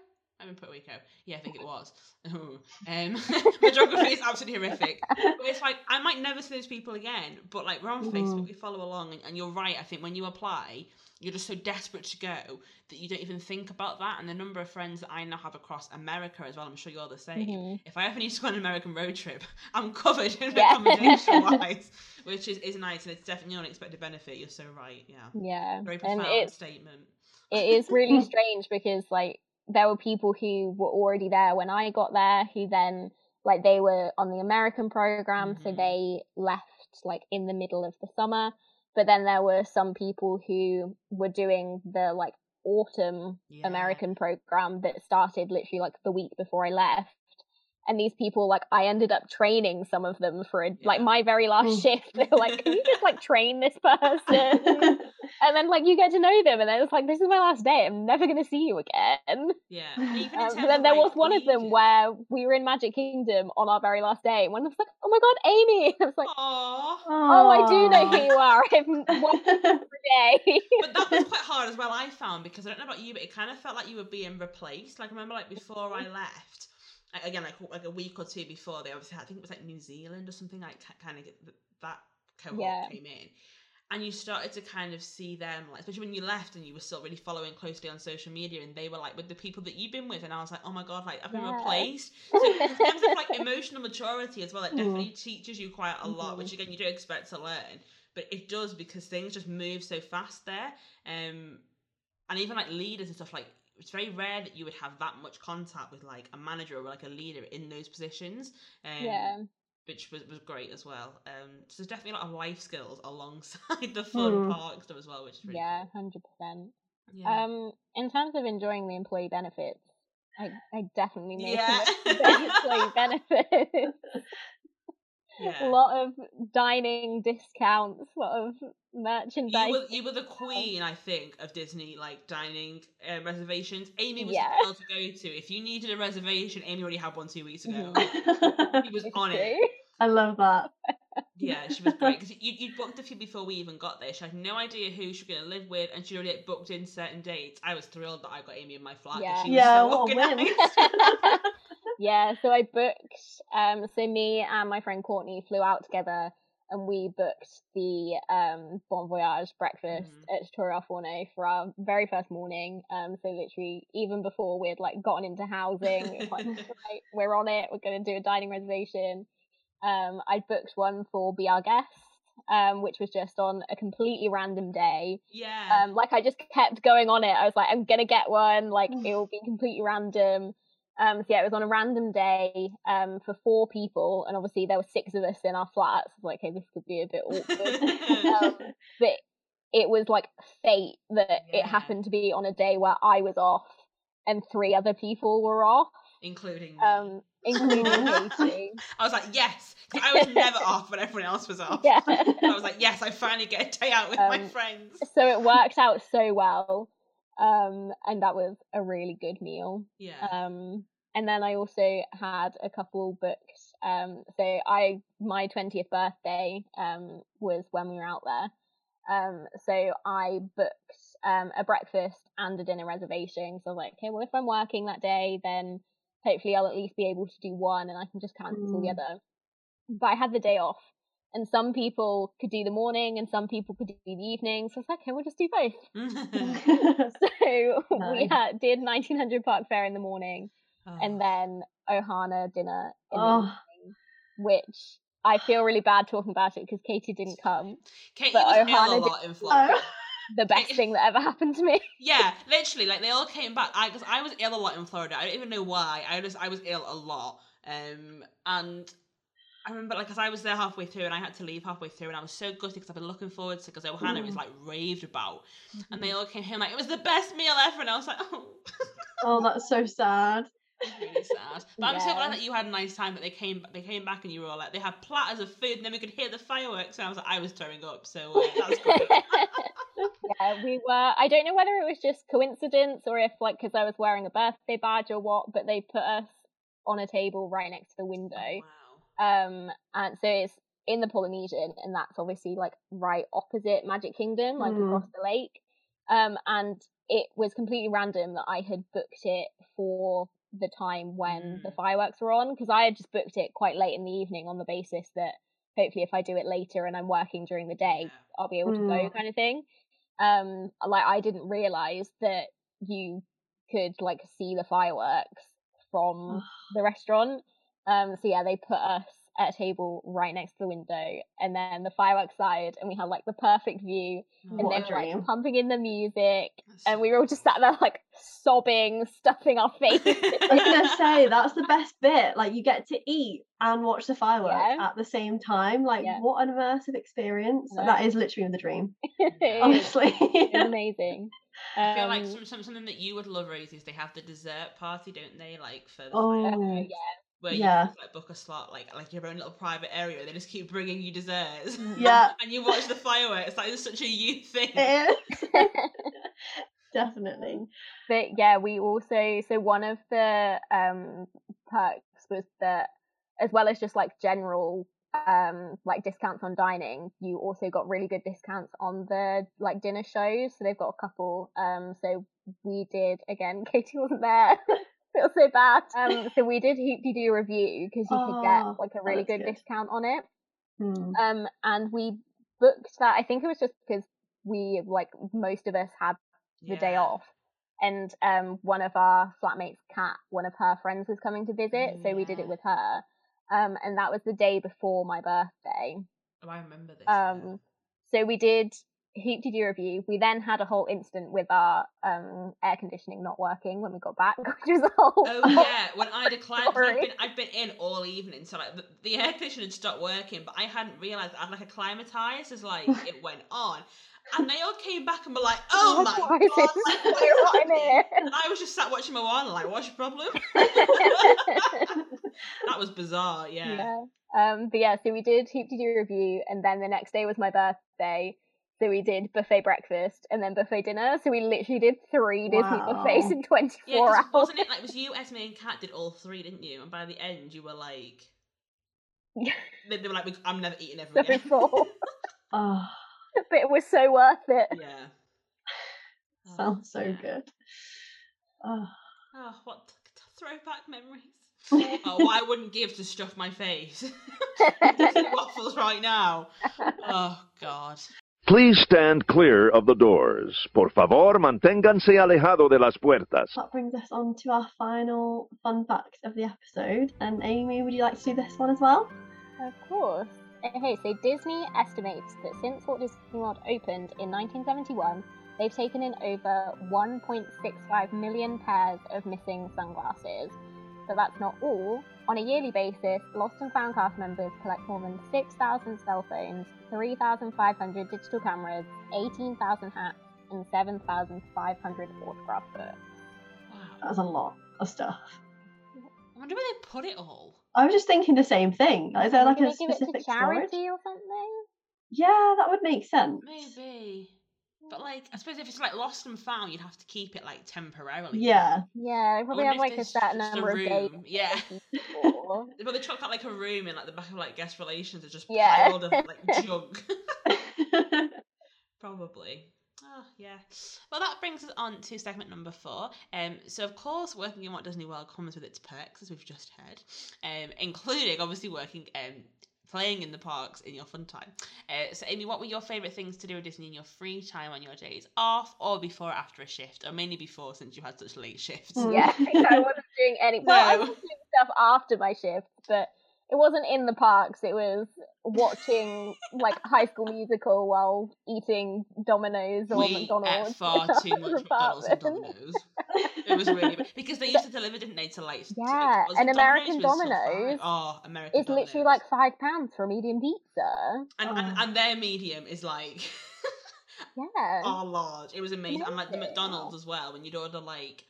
I'm in Puerto Rico. Yeah, I think it was. um, my geography is absolutely horrific. But it's like I might never see those people again, but like we're on Facebook, Mm. we follow along, and, and you're right. I think when you apply, you're just so desperate to go that you don't even think about that. And the number of friends that I now have across America as well, I'm sure you're the same. Mhm. If I ever need to go on an American road trip, I'm covered in Yeah. accommodation wise, which is, is nice, and it's definitely an unexpected benefit. You're so right. Yeah, Yeah, very profound statement. it is really strange because like there were people who were already there when I got there who then like they were on the American program so Mhm. they left like in the middle of the summer but then there were some people who were doing the like autumn Yeah. American program that started literally like the week before I left and these people like I ended up training some of them for a, like my very last Mm. shift. They were like can you just like train this person? And then like you get to know them and then it's like this is my last day. I'm never going to see you again. Yeah, and um, but then there was one of them where we were in magic kingdom on our very last day and one was like oh my god amy. I was like Aw. oh i do know who you are. I've watched you every day. But that was quite hard as well. I found because I don't know about you, but it kind of felt like you were being replaced. Like I remember, like before I left, again, like like a week or two before, they obviously had, I think it was like New Zealand or something like kind of that cohort Yeah. came in, and you started to kind of see them, like especially when you left and you were still really following closely on social media, and they were like with the people that you've been with, and I was like, oh my god, like I've been Yeah. replaced. So in terms of like emotional maturity as well, it Mm. definitely teaches you quite a lot, Mhm. which again you don't expect to learn, but it does because things just move so fast there. Um, and even like leaders and stuff like it's very rare that you would have that much contact with like a manager or like a leader in those positions. Um, yeah which was, was great as well. Um, so there's definitely a lot of life skills alongside the fun Mm. park stuff as well, which is really yeah cool. 100% Yeah. um in terms of enjoying the employee benefits i i definitely made Yeah. the employee benefits yeah. a lot of dining discounts, a lot of merchandise. You were, you were the queen, I think, of Disney like dining um, reservations. Amy was Yeah. the girl to go to. If you needed a reservation, Amy already had one two weeks ago. He was on it. I love that. Yeah, she was great because you you booked a few before we even got there. She had no idea who she was going to live with, and she already had booked in certain dates. I was thrilled that I got Amy in my flat. 'cause Yeah. she was Yeah, so what a win. yeah, so I booked. Um, so me and my friend Courtney flew out together, and we booked the um Bon Voyage breakfast Mhm. at Torre Forno for our very first morning. Um, so literally even before we'd like gotten into housing, like right, we're on it. We're going to do a dining reservation. Um, I booked one for Be Our Guest. Um, which was just on a completely random day. yeah. um like i just kept going on it i was like i'm gonna get one like it will be completely random um so yeah it was on a random day um for four people and obviously there were six of us in our flats I was like okay this could be a bit awkward um, but it was like fate that Yeah. it happened to be on a day where i was off and three other people were off including me. um including Katie. I was like, yes, I was never off when everyone else was off. yeah I was like, yes, I finally get a day out with my Um, friends. so it worked out so well um and that was a really good meal Yeah. Um, and then I also had a couple booked. Um, so I my twentieth birthday um was when we were out there. Um, so I booked um a breakfast and a dinner reservation. So I was like, okay, well if I'm working that day, then hopefully I'll at least be able to do one, and I can just cancel the Mm. other. But I had the day off. And some people could do the morning, and some people could do the evening. So it's like, okay, we'll just do both. So we had, did 1900 Park Fare in the morning, Oh. and then Ohana dinner in the oh, evening, which I feel really bad talking about it because Katie didn't come. Katie But was ill Ohana a did- lot in Florida. Oh. The best thing that ever happened to me. Yeah, literally, like they all came back. I because I was ill a lot in Florida. I don't even know why. I just I was ill a lot. Um, and I remember like because I was there halfway through and I had to leave halfway through, and I was so gutted because I've been looking forward to because Ohana was Mm. like raved about, and they all came home like it was the best meal ever, and I was like, oh, Oh, that's so sad. really sad. But I'm so glad that you had a nice time. That they came they came back and you were all like they had platters of food, and then we could hear the fireworks, and I was like I was throwing up. So uh, that's great. yeah, we were. I don't know whether it was just coincidence or if, like, because I was wearing a birthday badge or what, but they put us on a table right next to the window. wow. Um, and so it's in the Polynesian, and that's obviously like right opposite Magic Kingdom, like Mm. across the lake. Um, and it was completely random that I had booked it for the time when the Mm. fireworks were on because I had just booked it quite late in the evening on the basis that hopefully if I do it later and I'm working during the day, I'll be able to go Mm. kind of thing. Um, like I didn't realize that you could like see the fireworks from the restaurant. Um, so yeah, they put us at a table right next to the window, and then the fireworks side, and we had like the perfect view, and What they were like dream. pumping in the music, That's and we were all just sat there like sobbing, stuffing our faces. I was gonna say that's the best bit. Like you get to eat and watch the fireworks Yeah. at the same time. Like Yeah. what an immersive experience. I know. That is literally the dream. Honestly. was amazing. I feel like Um, some, some, something that you would love, Rosie, is they have the dessert party, don't they? Like for the Oh, fireworks, yeah. Where yeah. you can, like book a slot, like like your own little private area. And they just keep bringing you desserts. Yeah. and you watch the fireworks. That is such a you thing. It is. Definitely. but yeah, we also so one of the um perks was that as well as just like general um like discounts on dining, you also got really good discounts on the like dinner shows. So they've got a couple. Um so we did again, Katie wasn't there. Feel so bad. Um so we did Hoop-Dee-Doo Revue because you could Oh, get like a really good, good. discount on it. Hmm. Um and we booked that I think it was just because we like most of us had the day off. And um, one of our flatmates, Kat, one of her friends was coming to visit, so we did it with her. Um, and that was the day before my birthday. Oh, I remember this. Um, so we did Hoop-Dee-Doo Revue. We then had a whole incident with our um, air conditioning not working when we got back, which was a whole. Oh yeah, when I declined, I'd been I'd been in all evening, so like the, the air conditioner had stopped working, but I hadn't realised I had like acclimatized as like it went on, and they all came back and were like, "Oh my god!" like, hot in here? And I was just sat watching my wall, like, "What's your problem?" that was bizarre. Yeah. Yeah. Um, but yeah, so we did Hoop-Dee-Doo Revue, and then the next day was my birthday. So we did buffet breakfast and then buffet dinner. So we literally did three Disney buffets Wow. in 24 Yeah, 'cause hours. wasn't it like it was you, Esme, and Kat did all three, didn't you? And by the end, you were like, they, they were like, "I'm never eating ever So again." full. Oh, but it was so worth it. yeah. Oh, sounds so yeah. good. Oh. Oh, what t- t- throwback memories. oh, what I wouldn't give to stuff my face. Disney waffles right now. Oh God. Please stand clear of the doors. Por favor, manténganse alejado de las puertas. That brings us on to our final fun fact of the episode. And Amy, would you like to do this one as well? Of course. Uh, okay, so Disney estimates that since Walt Disney World opened in 1971, they've taken in over 1.65 million pairs of missing sunglasses. But that's not all. On a yearly basis, Lost and Found cast members collect more than 6,000 cell phones, 3,500 digital cameras, 18,000 hats, and 7,500 autograph books. Wow. That's a lot of stuff. I wonder where they put it all. I was just thinking the same thing. Is there like a gonna give specific charity storage? or something? Yeah, that would make sense. Maybe. But like, I suppose if it's like lost and found, you'd have to keep it like temporarily. Yeah. Yeah, they probably have like a there's certain just a number of days. Yeah. But they took out like a room in like the back of like guest relations, and just Yeah. piled of like junk. Probably. Oh, yeah. Well, that brings us on to segment number four. Um, so, of course, working in Walt Disney World comes with its perks, as we've just heard, um, including obviously working, um, playing in the parks in your fun time. Uh, so, Amy, what were your favourite things to do at Disney in your free time on your days off, or before or after a shift, or mainly before since you had such late shifts? Yeah, I wasn't doing any. Well, I was doing stuff after my shift, but it wasn't in the parks. It was watching like High School Musical while eating Domino's or we McDonald's. ate far too much McDonald's and. Domino's. It was really bad. because they used to deliver, didn't they, to like Yeah, was and it American was Domino's fine. Oh, American It's literally like five pounds for a medium pizza. and, and Oh. and their medium is like Yeah. oh large. It was amazing. And like the McDonald's as well. When you'd order like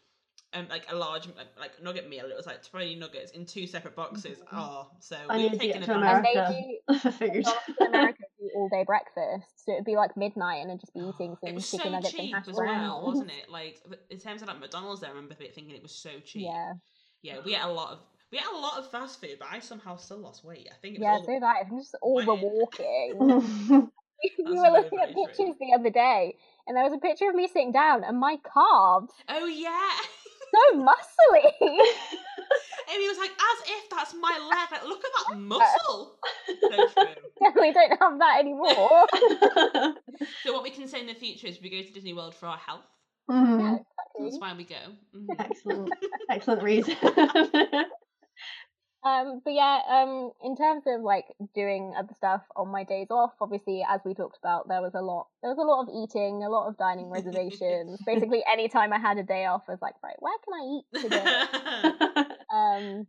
um like a large like nugget meal, it was like twenty nuggets in two separate boxes. Mm-hmm. Oh, so I we were need to get taking to advantage. and America. they do for food. America do all day breakfast, so it'd be like midnight and I'd just be eating It some was chicken so nuggets and cheap hash as well, wasn't it? Like in terms of like McDonald's, I remember thinking it was so cheap. Yeah, Yeah, we ate a lot of we ate a lot of fast food, but I somehow still lost weight. I think it was yeah, all so did I. From just all the walking. we were looking at very true. pictures the other day, and there was a picture of me sitting down, and my calves Oh yeah. So muscly. Amy was like, as if that's my leg. Like, look at that muscle. so. Definitely don't have that anymore. So what we can say in the future is we go to Disney World for our health. Mhm. That's why we go. Mhm. Excellent, excellent reason. Um, but yeah, um, in terms of like doing other stuff on my days off, obviously, as we talked about, there was a lot, there was a lot of eating, a lot of dining reservations. Basically, any time I had a day off, I was like, right, where can I eat today? um,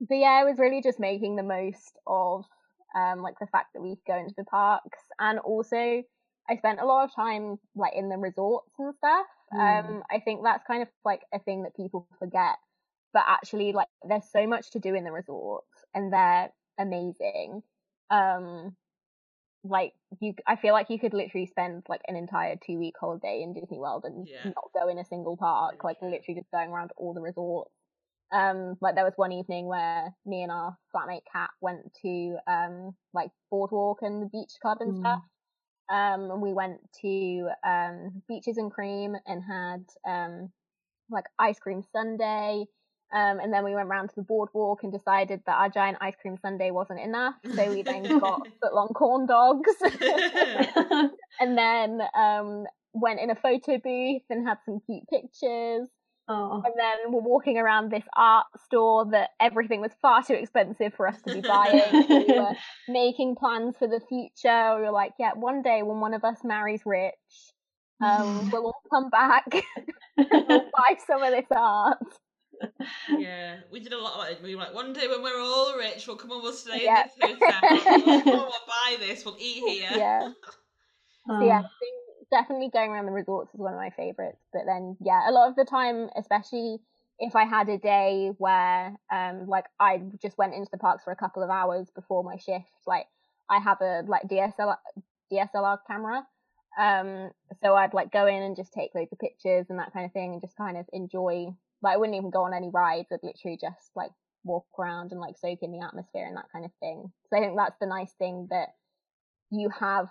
but yeah, I was really just making the most of um, like the fact that we go into the parks, and also I spent a lot of time like in the resorts and stuff. Mm. Um, I think that's kind of like a thing that people forget, but actually, like there's so much to do in the resorts, and they're amazing. Um, like you, I feel like you could literally spend like an entire two week holiday in Disney World and Yeah. not go in a single park, like literally just going around all the resorts. Um, like there was one evening where me and our flatmate Kat went to um like boardwalk and the beach club and Mm. stuff. Um, and we went to um beaches and cream and had um like ice cream sundae. Um, and then we went round to the boardwalk and decided that our giant ice cream sundae wasn't enough, so we then got footlong corn dogs. and then um went in a photo booth and had some cute pictures. oh, And then we're walking around this art store that everything was far too expensive for us to be buying. we were making plans for the future. We were like, yeah, one day when one of us marries rich, um, we'll all come back and we'll buy some of this art. Yeah, we did a lot of it. We were like, one day when we're all rich, we'll come and we'll stay Yeah. in this hotel. We'll, we'll buy this. We'll eat here. Yeah. So yeah, I think definitely going around the resorts is one of my favorites. But then, yeah, a lot of the time, especially if I had a day where, um, like I just went into the parks for a couple of hours before my shift, like I have a like DSLR DSLR camera, um, so I'd like go in and just take loads of pictures and that kind of thing, and just kind of enjoy. Like I wouldn't even go on any rides. I'd literally just like walk around and like soak in the atmosphere and that kind of thing. So I think that's the nice thing that you have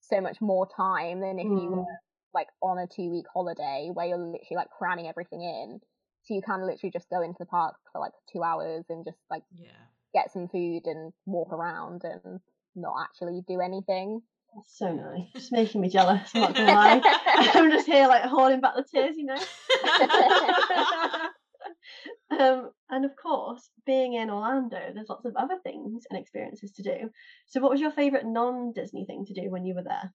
so much more time than if you Mm. were like on a two week holiday where you're literally like cramming everything in. So you can literally just go into the park for like two hours and just like Yeah. get some food and walk around and not actually do anything. That's so nice. Just making me jealous. I'm not gonna lie. I'm just here like holding back the tears, you know. um, and of course, being in Orlando, there's lots of other things and experiences to do. So, what was your favourite non-Disney thing to do when you were there?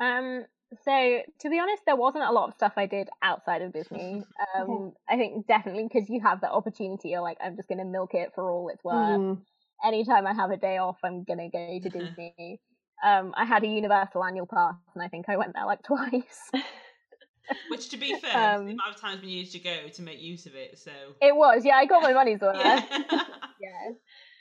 Um, so to be honest, there wasn't a lot of stuff I did outside of Disney. Um, I think definitely because you have that opportunity, you're like, I'm just gonna milk it for all it's worth. Mm, Anytime I have a day off, I'm gonna go to Disney. Um, I had a Universal annual pass, and I think I went there like twice. Which, to be fair, Um, the amount of times we needed to go to make use of it. So. it was, yeah, I got my money's worth. Yeah. yeah.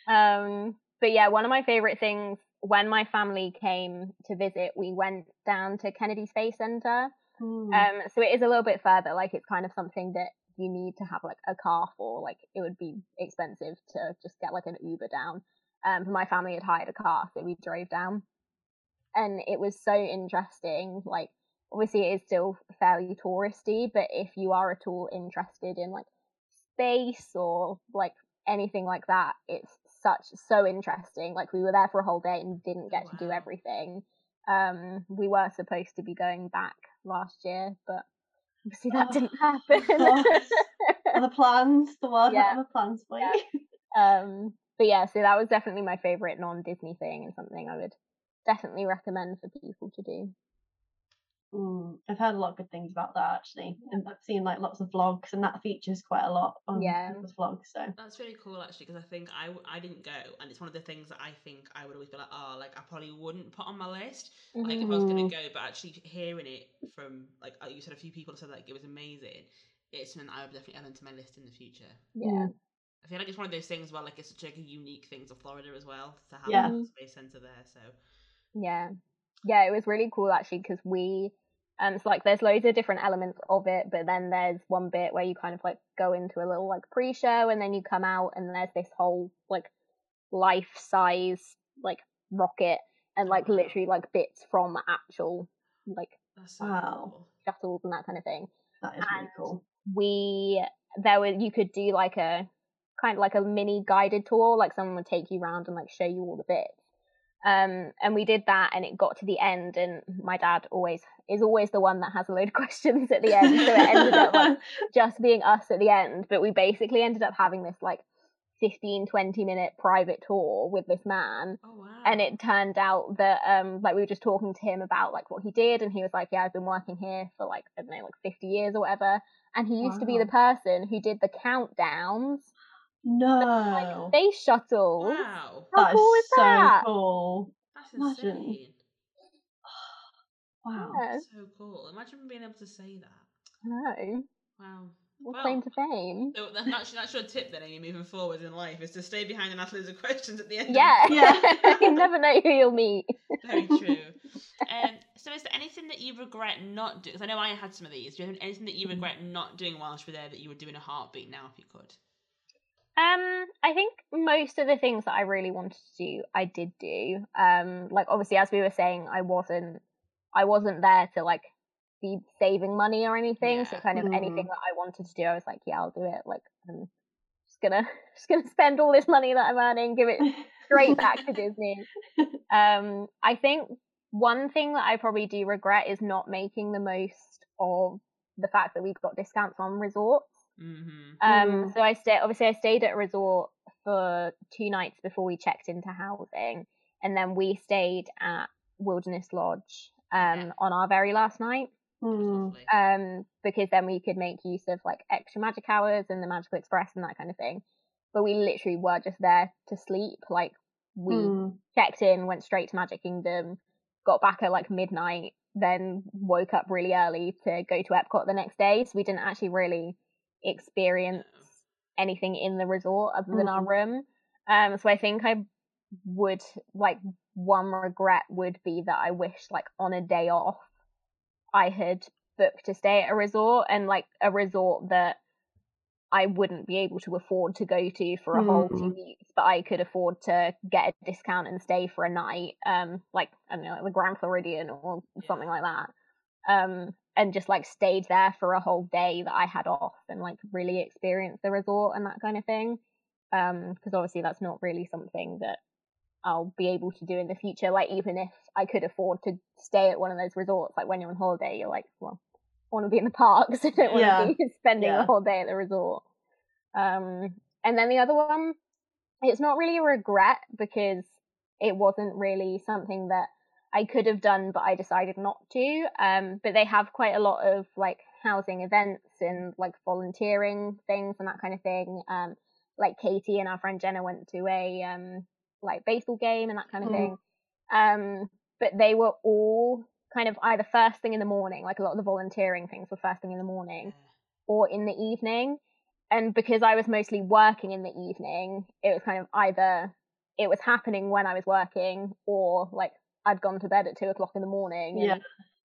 Um, but yeah, one of my favorite things when my family came to visit, we went down to Kennedy Space Center. mm, Um, so it is a little bit further. Like it's kind of something that you need to have like a car for. Like it would be expensive to just get like an Uber down. Um, but my family had hired a car, so we drove down, and it was so interesting. Like obviously it is still fairly touristy, but if you are at all interested in like space or like anything like that, it's such so interesting. Like we were there for a whole day and didn't get to do everything. Um, we were supposed to be going back last year, but obviously that Oh, didn't happen. other plans. The world Yeah. had other plans for you. um, but yeah, so that was definitely my favorite non-Disney thing and something I would definitely recommend for people to do. Mm, I've heard a lot of good things about that actually, and I've seen like lots of vlogs, and that features quite a lot on Yeah. people's vlogs. So That's really cool actually because I think I I didn't go and it's one of the things that I think I would always be like oh like I probably wouldn't put on my list like if I was gonna Mhm. go but actually hearing it from like uh, you said a few people said like it was amazing it's something that I would definitely add onto my list in the future Yeah. I feel like it's one of those things where like it's such like a unique thing to Florida as well to have Yeah. a space center there so Yeah. Yeah, it was really cool actually because we um it's like there's loads of different elements of it, but then there's one bit where you kind of like go into a little like pre-show and then you come out and there's this whole like life size like rocket and like literally like bits from actual like so Wow. cool shuttles and that kind of thing. that is really cool. we there was you could do like a kind of like a mini guided tour like someone would take you around and like show you all the bits um and we did that and it got to the end and my dad always is always the one that has a load of questions at the end. So it ended up like just being us at the end. But we basically ended up having this like 15 20 minute private tour with this man. Oh wow. And it turned out that um like we were just talking to him about like what he did and he was like yeah i've been working here for like i don't know like 50 years or whatever. And he used to be the person who did the countdowns no, space shuttle. wow how that is cool is so that cool. that's Imagine. insane Wow. Yeah. so cool imagine being able to say that I know wow what Well, claim to fame So that- that's, that's your tip then, Amy, moving forward in life, is to stay behind and ask loads of questions at the end. yeah the Yeah. you never know who you'll meet Very true. um, so, is there anything that you regret not doing? Because I know I had some of these. Do you have anything that you regret not doing whilst you were there that you would do in a heartbeat now if you could? Um, I think most of the things that I really wanted to do, I did do. Um, like obviously, as we were saying, I wasn't, I wasn't there to like be saving money or anything. So kind of Mm. anything that I wanted to do, I was like, yeah, I'll do it. Like I'm just gonna, just gonna spend all this money that I'm earning, give it straight back to Disney. Um, I think one thing that I probably do regret is not making the most of the fact that we got discounts on resorts. Mm-hmm. Um, Mm. so I stayed. Obviously, I stayed at a resort for two nights before we checked into housing, and then we stayed at Wilderness Lodge um, Yeah. on our very last night. Lovely. Um, because then we could make use of like extra magic hours and the Magical Express and that kind of thing. But we literally were just there to sleep. Like we Hmm. checked in, went straight to Magic Kingdom, got back at like midnight, then woke up really early to go to Epcot the next day. So we didn't actually really experience anything in the resort other than our Mhm. room. Um, so I think I would like one regret would be that I wish like on a day off I had booked to stay at a resort and like a resort that I wouldn't be able to afford to go to for a whole two weeks, but I could afford to get a discount and stay for a night, um, like I don't know, like the Grand Floridian or something like that, um, and just like stayed there for a whole day that I had off and like really experienced the resort and that kind of thing, um, because obviously that's not really something that I'll be able to do in the future. Like even if I could afford to stay at one of those resorts, like when you're on holiday, you're like, well, I want to be in the parks. I don't want Yeah. to be spending Yeah. the whole day at the resort. Um, and then the other one, it's not really a regret because it wasn't really something that I could have done, but I decided not to. Um, but they have quite a lot of like housing events and like volunteering things and that kind of thing. Um, like Katie and our friend Jenna went to a um like baseball game and that kind of Mm. thing. Um, but they were all kind of either first thing in the morning, like a lot of the volunteering things were first thing in the morning, or in the evening. And because I was mostly working in the evening, it was kind of either it was happening when I was working, or like I'd gone to bed at two o'clock in the morning and Yeah.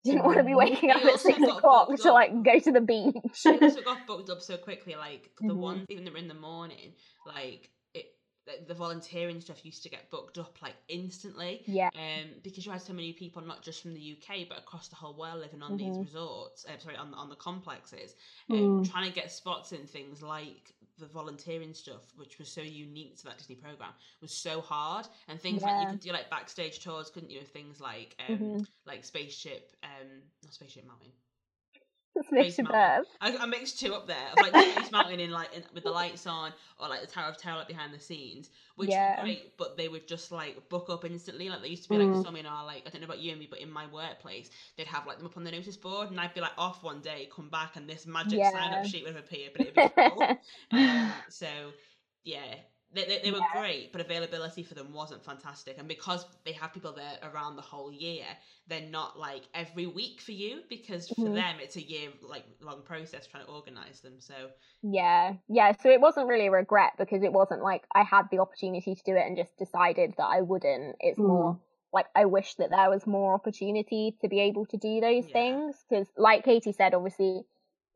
didn't want to be waking up at six o'clock to like go to the beach. They also got booked up so quickly. Like the Mhm. ones even that were in the morning, like it, the- the volunteering stuff used to get booked up like instantly. yeah, Um, because you had so many people, not just from the UK, but across the whole world, living on these Mhm. resorts. Uh, sorry, on on the complexes, um, Mm. trying to get spots in things like the volunteering stuff, which was so unique to that Disney program, was so hard. And things like you could do like backstage tours, couldn't you? Of things like um, Mhm. like spaceship, um, not spaceship mountain. Mountain. Mountain. I, I mixed two up there, of, like the Space Mountain in like in, with the lights on, or like the Tower of Terror like, behind the scenes, which Yeah. were great. But they would just like book up instantly. Like they used to be like Mm. some in our like I don't know about you and me, but in my workplace they'd have like them up on the notice board, and I'd be like off one day, come back, and this magic sign up sheet would appear, but it'd be full. um, so yeah. They, they, they were Yeah. great, but availability for them wasn't fantastic. And because they have people there around the whole year, they're not like every week for you because for Mhm. them it's a year like long process trying to organize them. So Yeah, yeah. So it wasn't really a regret because it wasn't like I had the opportunity to do it and just decided that I wouldn't. It's Mm. more like I wish that there was more opportunity to be able to do those Yeah. things because, like Katie said, obviously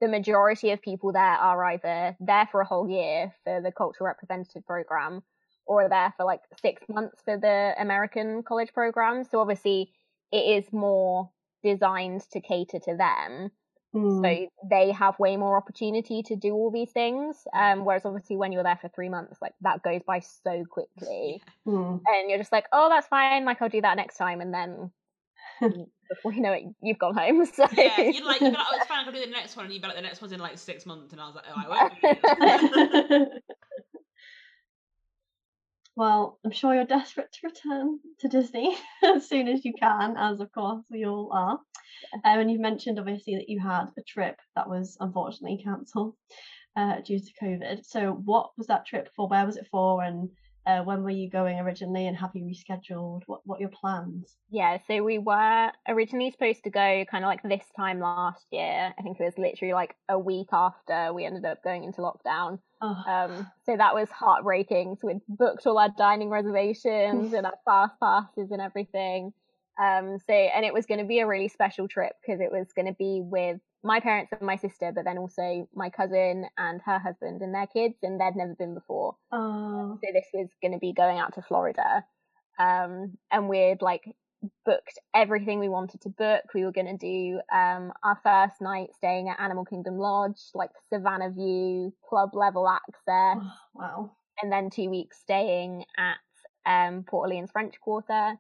the majority of people there are either there for a whole year for the cultural representative program or there for like six months for the American college program. So obviously it is more designed to cater to them Mm. so they have way more opportunity to do all these things um whereas obviously when you're there for three months like that goes by so quickly. Mm. and you're just like oh that's fine like i'll do that next time and then before you know it you've gone home so yeah, you're like, you'd be like, oh, it's fine, I'll do the next one, and you'd be like, the next one's in like six months, and I was like, oh, I won't. do well, I'm sure you're desperate to return to Disney as soon as you can, as of course we all are. Um, and you've mentioned obviously that you had a trip that was unfortunately cancelled uh, due to COVID. So, what was that trip for? Where was it for? And uh, when were you going originally? And have you rescheduled? What What your plans? yeah so we were originally supposed to go kind of like this time last year i think it was literally like a week after we ended up going into lockdown Oh, Um, so that was heartbreaking. So we'd booked all our dining reservations and our fast passes and everything. Um, so and it was going to be a really special trip because it was going to be with my parents and my sister, but then also my cousin and her husband and their kids, and they'd never been before. oh, So this was going to be going out to Florida. Um, and we'd like booked everything we wanted to book. We were going to do um, our first night staying at Animal Kingdom Lodge, like Savannah View, club level access, oh, wow. and then two weeks staying at um, Port Orleans French Quarter.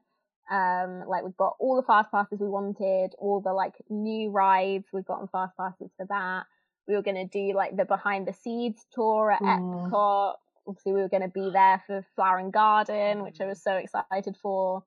Um, like we've got all the fast passes we wanted, all the like new rides we've gotten fast passes for that. We were gonna do like the behind the seeds tour at Mm. Epcot. Obviously, we were gonna be there for Flower and Garden, which I was so excited for,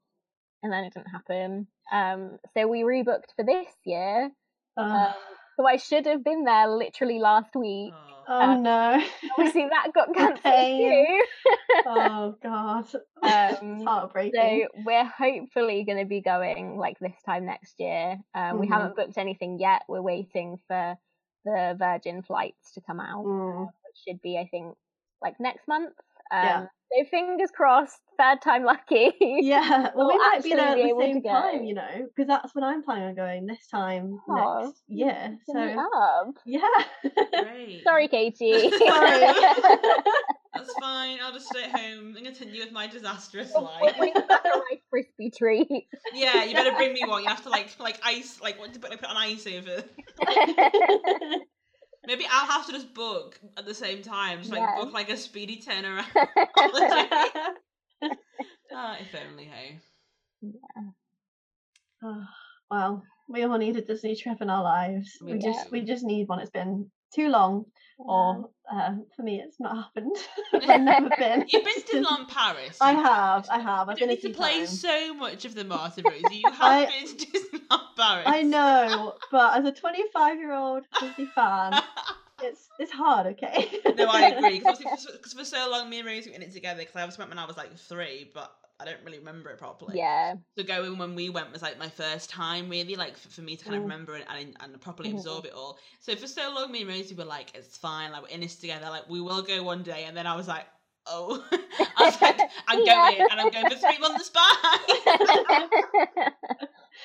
and then it didn't happen. Um, so we rebooked for this year. Um, so I should have been there literally last week. Oh. oh no. Obviously, that got cancelled too. oh god. Um, heartbreaking. So we're hopefully going to be going like this time next year. Um, We Mhm. haven't booked anything yet. We're waiting for the Virgin flights to come out, Mm. which should be, I think, like next month. Um, Yeah. So fingers crossed, third time lucky. Yeah, well, we We'll might be there at be the same time, you know, because that's when I'm planning on going this time Aw, next year. So yeah. Great. Sorry, Katie. Sorry. That's fine. I'll just stay at home and continue with my disastrous life. bring back a Rice Krispie treat. Yeah, you better bring me one. You have to like like ice like what to put, put on ice over. Maybe I'll have to just book at the same time. Just like Yeah. book like a speedy turnaround. Ah, if only, hey. Yeah. Oh, well, we all need a Disney trip in our lives. We We just we just need one. It's been too long, or uh, for me, it's not happened. I've never been. You've been to Disneyland Paris. I have, I have. You I've don't been to play so much of the Martha Rosie. You have I- been to Disneyland Paris. I know, but as a 25 year old Disney fan, it's it's hard. Okay. no, I agree. Because for, for so long, me and Rosie were in it together. Because I was went when I was like three, but I don't really remember it properly. Yeah. So going when we went was like my first time, really, like for, for me to kind of Mm. remember it and, and properly Mhm. absorb it all. So for so long, me and Rosie were like, "It's fine, like we're in this together, like we will go one day." And then I was like, "Oh, I was like, I'm Yeah. going, and I'm going for three months. Bye."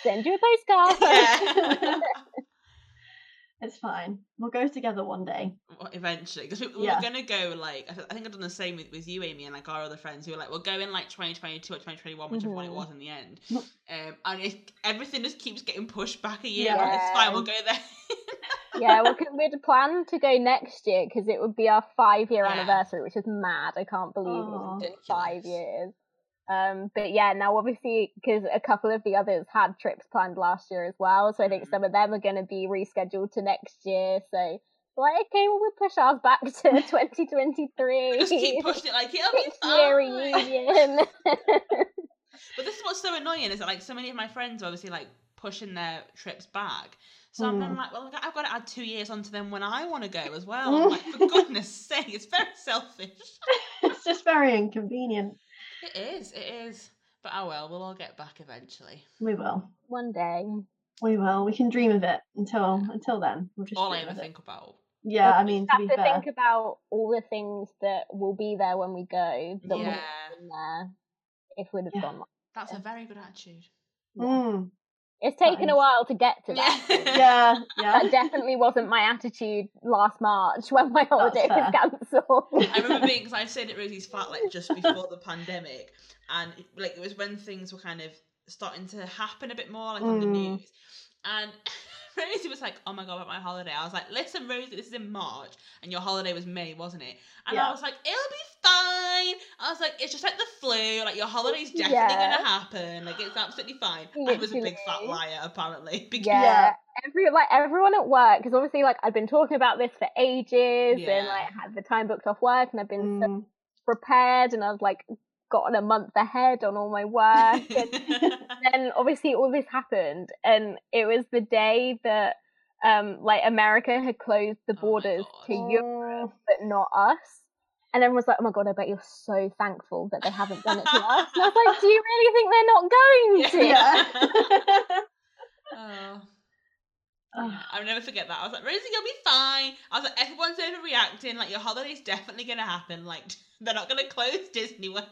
Send you a postcard. yeah. It's fine. We'll go together one day. Eventually because we, we Yeah. were gonna go like I think I've done the same with, with you Amy and like our other friends who were like we'll go in like 2022 or 2021 whichever one it was in the end um and it, everything just keeps getting pushed back a year Yeah. it's fine we'll go there yeah, well, 'cause we'd planned to go next year because it would be our five year Yeah. anniversary, which is mad. I can't believe Aw. it's been five years. Um, but yeah, now obviously because a couple of the others had trips planned last year as well, so I think Mhm. some of them are going to be rescheduled to next year. So like, okay, well we push ours back to 2023. Just keep pushing it like it'll be year reunion. But this is what's so annoying is that like so many of my friends are obviously like pushing their trips back. So I'm then Mm. like, well, I've got to add two years onto them when I want to go as well. Like, for goodness sake, it's very selfish. it's just very inconvenient. It is, it is. But oh well, we'll all get back eventually. We will. One day. We will. We can dream of it until until then. We'll just all I ever think about. Yeah, I mean just to have be to fair. think about all the things that will be there when we go that Yeah, wouldn't there if we'd have Yeah. gone. that's a very good attitude. Mm, It's taken a while to get to that. Yeah. yeah, yeah. That definitely wasn't my attitude last March when my holiday was cancelled. I remember being because I stayed at Rosie's flat like just before the pandemic, and like it was when things were kind of starting to happen a bit more, like on the Mm. news. And Rosie was like, "Oh my god, about my holiday." I was like, "Listen, Rosie, this is in March, and your holiday was May, wasn't it?" And I was like, "It'll be fine." I was like, "It's just like the flu. Like your holiday's definitely Yeah. gonna happen. Like it's absolutely fine." I was a big fat liar, apparently. Because Yeah. Yeah. Every like everyone at work, because obviously like I've been talking about this for ages, Yeah. and like had the time booked off work, and I've been so Mm. prepared, and I've like gotten a month ahead on all my work, and then obviously all this happened, and it was the day that um like America had closed the Oh borders God. to Europe, but not us. And everyone was like, "Oh my god, I bet you're so thankful that they haven't done it to us." And I was like, "Do you really think they're not going to?" Yeah. Oh. Yeah, I'll never forget that. I was like, Rosie, you'll be fine. I was like, everyone's overreacting. Like, your holiday's definitely going to happen. Like, they're not going to close Disney World.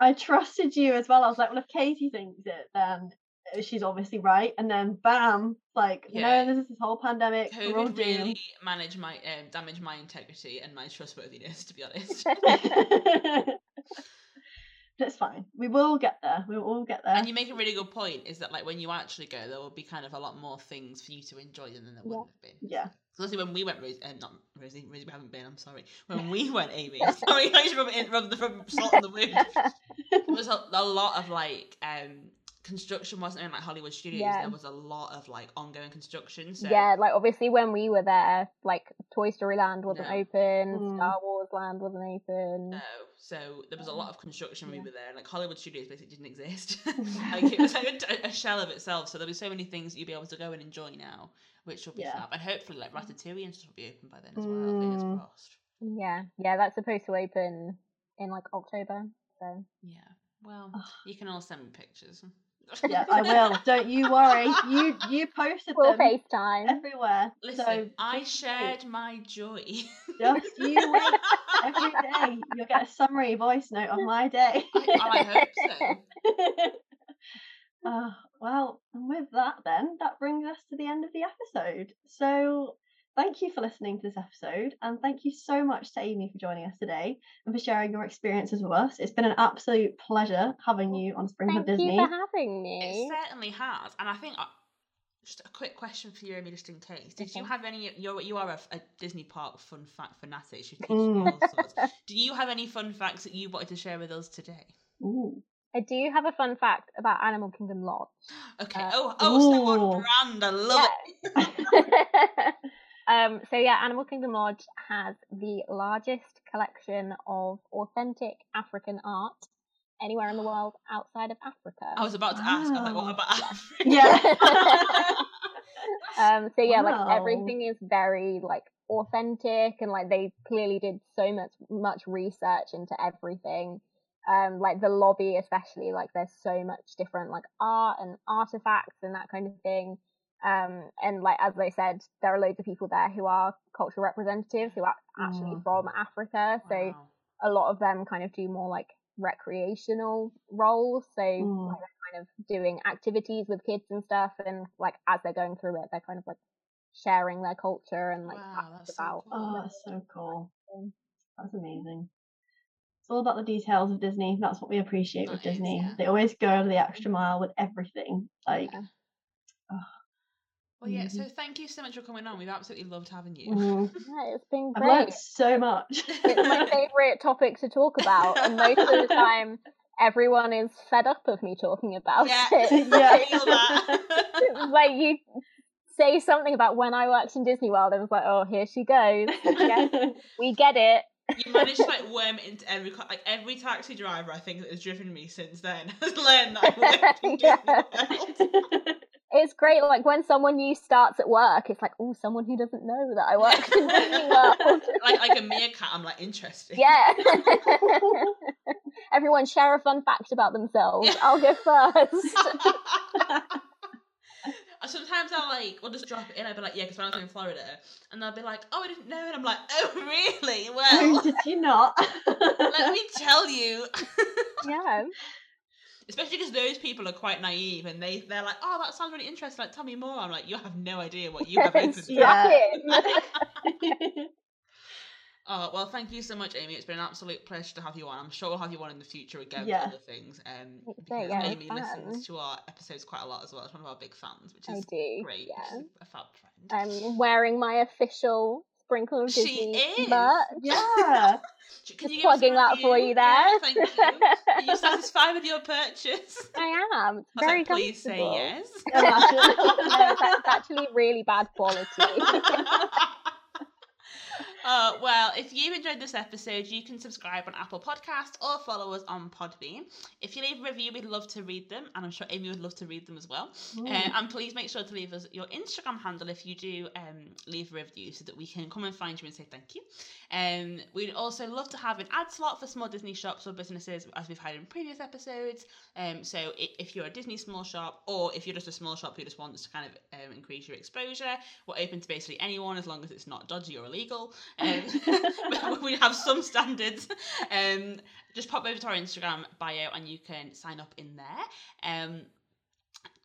I trusted you as well. I was like, well, if Katie thinks it, then she's obviously right. And then bam, like, Yeah. no, this is this whole pandemic. We're all COVID really managed my, um, damaged my integrity and my trustworthiness, to be honest. it's fine. We will get there. We will all get there. and you make a really good point is that, like, when you actually go, there will be kind of a lot more things for you to enjoy than there Yeah. wouldn't have been. Yeah. Obviously when we went, Rosie, um, not Rosie, Rosie, we haven't been. I'm sorry. When we went, Amy, sorry, I just rub it in, rub the rub salt in the wound. There was a, a lot of like um construction, wasn't? In like Hollywood studios, Yeah. there was a lot of like ongoing construction. So Yeah, like obviously when we were there, like Toy Story Land wasn't No. open, Mm. Star Wars Land wasn't open. no, so there was a lot of construction when Yeah. we were there. and, Like Hollywood studios basically didn't exist. like it was like a, a shell of itself. So there'll be so many things you'll be able to go and enjoy now, which will be Yeah. fab. And hopefully, like Ratatouille and stuff will be open by then as well. Fingers Mm. crossed. Yeah, yeah, that's supposed to open in like October. So Yeah. Well, you can all send me pictures. Yeah, I will. Don't you worry. You you posted we'll them FaceTime. everywhere. Listen, so I shared wait. my joy. Just you wait. Every day you'll get a summary voice note of my day. I, I hope so. Uh, well, and with that, then, that brings us to the end of the episode. So, thank you for listening to this episode, and thank you so much to Amy for joining us today and for sharing your experiences with us. It's been an absolute pleasure having you on Sprinkle of Thank Disney. you for having me. It certainly has, and I think uh, just a quick question for you, Amy, just in case. Did you have any? You're you are a, a Disney Park fun fact fanatic. You teach all sorts. Do you have any fun facts that you wanted to share with us today? Ooh. I do have a fun fact about Animal Kingdom Lodge. Okay. Uh, oh, oh, so on brand. I love it. um, so yeah, Animal Kingdom Lodge has the largest collection of authentic African art anywhere in the world outside of Africa. I was about to ask. I was like, what about Africa? Yeah. um, so yeah, Wow. like everything is very like authentic and like they clearly did so much much research into everything. Um, like the lobby especially, like there's so much different like art and artifacts and that kind of thing. Um, and like as I said, there are loads of people there who are cultural representatives who are actually Mm. from Africa. So Wow. a lot of them kind of do more like recreational roles. So Mm. like, kind of doing activities with kids and stuff, and like as they're going through it, they're kind of like sharing their culture and like Wow, that's so about. cool. Oh, that's so cool. That's amazing. It's all about the details of Disney. That's what we appreciate with Disney. yeah. They always go the extra mile with everything. Like, Yeah. Well, yeah. So Mhm. thank you so much for coming on. We've absolutely loved having you. mm, Yeah, it's been I've great. learned so much. it's my favorite topic to talk about, and most of the time, everyone is fed up of me talking about Yeah. it. Yeah. I feel that. like you say something about when I worked in Disney World, I was like, oh, here she goes. Yeah, we get it. you managed to like worm it into every co- like every taxi driver I think that has driven me since then has learned that I worked in Disney World. It's great. Like when someone new starts at work, it's like, oh, someone who doesn't know that I worked in Disney World. like like a meerkat. I'm like interested. Yeah. Everyone share a fun fact about themselves. Yeah. I'll go first. Sometimes I'll like, we'll just drop it in. I'll be like, yeah, because when I was in Florida, and they'll be like, oh, I didn't know, and I'm like, oh, really? Well, did you not? let me tell you. yeah. Especially because those people are quite naive, and they they're like, oh, that sounds really interesting. Like, tell me more. I'm like, you have no idea what you have opened. Yeah. Oh well, thank you so much, Amy. It's been an absolute pleasure to have you on. I'm sure we'll have you on in the future again Yeah. for other things. Um, because yeah, Amy listens to our episodes quite a lot as well. She's one of our big fans, which is great. Yeah. A fab trend. I'm wearing my official Sprinkle of She Disney is. merch. yeah. Can Just plugging that for you Yeah, there. thank you. Are you satisfied with your purchase? I am. It's I very like, please say yes. Imagine. no, that's actually really bad quality. Uh, well, if you've enjoyed this episode, you can subscribe on Apple Podcasts or follow us on Podbean. If you leave a review, we'd love to read them, and I'm sure Amy would love to read them as well. Uh, and please make sure to leave us your Instagram handle if you do um, leave a review so that we can come and find you and say thank you. Um, we'd also love to have an ad slot for small Disney shops or businesses, as we've had in previous episodes. Um, so if you're a Disney small shop, or if you're just a small shop who just wants to kind of um, increase your exposure, we're open to basically anyone as long as it's not dodgy or illegal. Um, we have some standards. Um, just pop over to our Instagram bio and you can sign up in there. Um,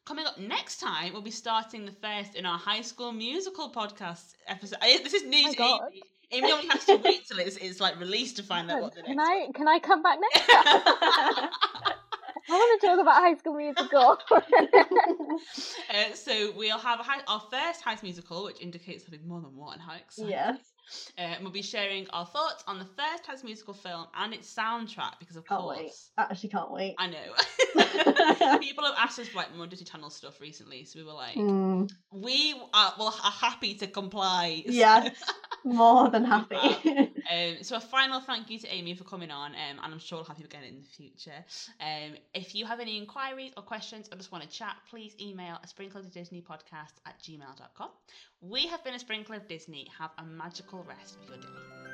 coming up next time, we'll be starting the first in our High School Musical podcast episode. This is Oh new my to God. Amy. Amy only has to wait till it's, it's like released to find out what the next can I can I come back next time? I want to talk about High School Musical. uh, so we'll have high, our first High School Musical, which indicates something more than one. How exciting! yes. Uh, and we'll be sharing our thoughts on the first School Musical film and its soundtrack because, of Can't course, wait. Actually, can't wait. I know people have asked us for like more Disney Channel stuff recently, so we were like, Mm, we are well are happy to comply. Yes. More than happy. Um, so a final thank you to Amy for coming on, um, and I'm sure I'll have you again in the future. Um, if you have any inquiries or questions or just want to chat, please email a sprinkle of Disney podcast at gmail.com. We have been a sprinkle of Disney. Have a magical rest of your day.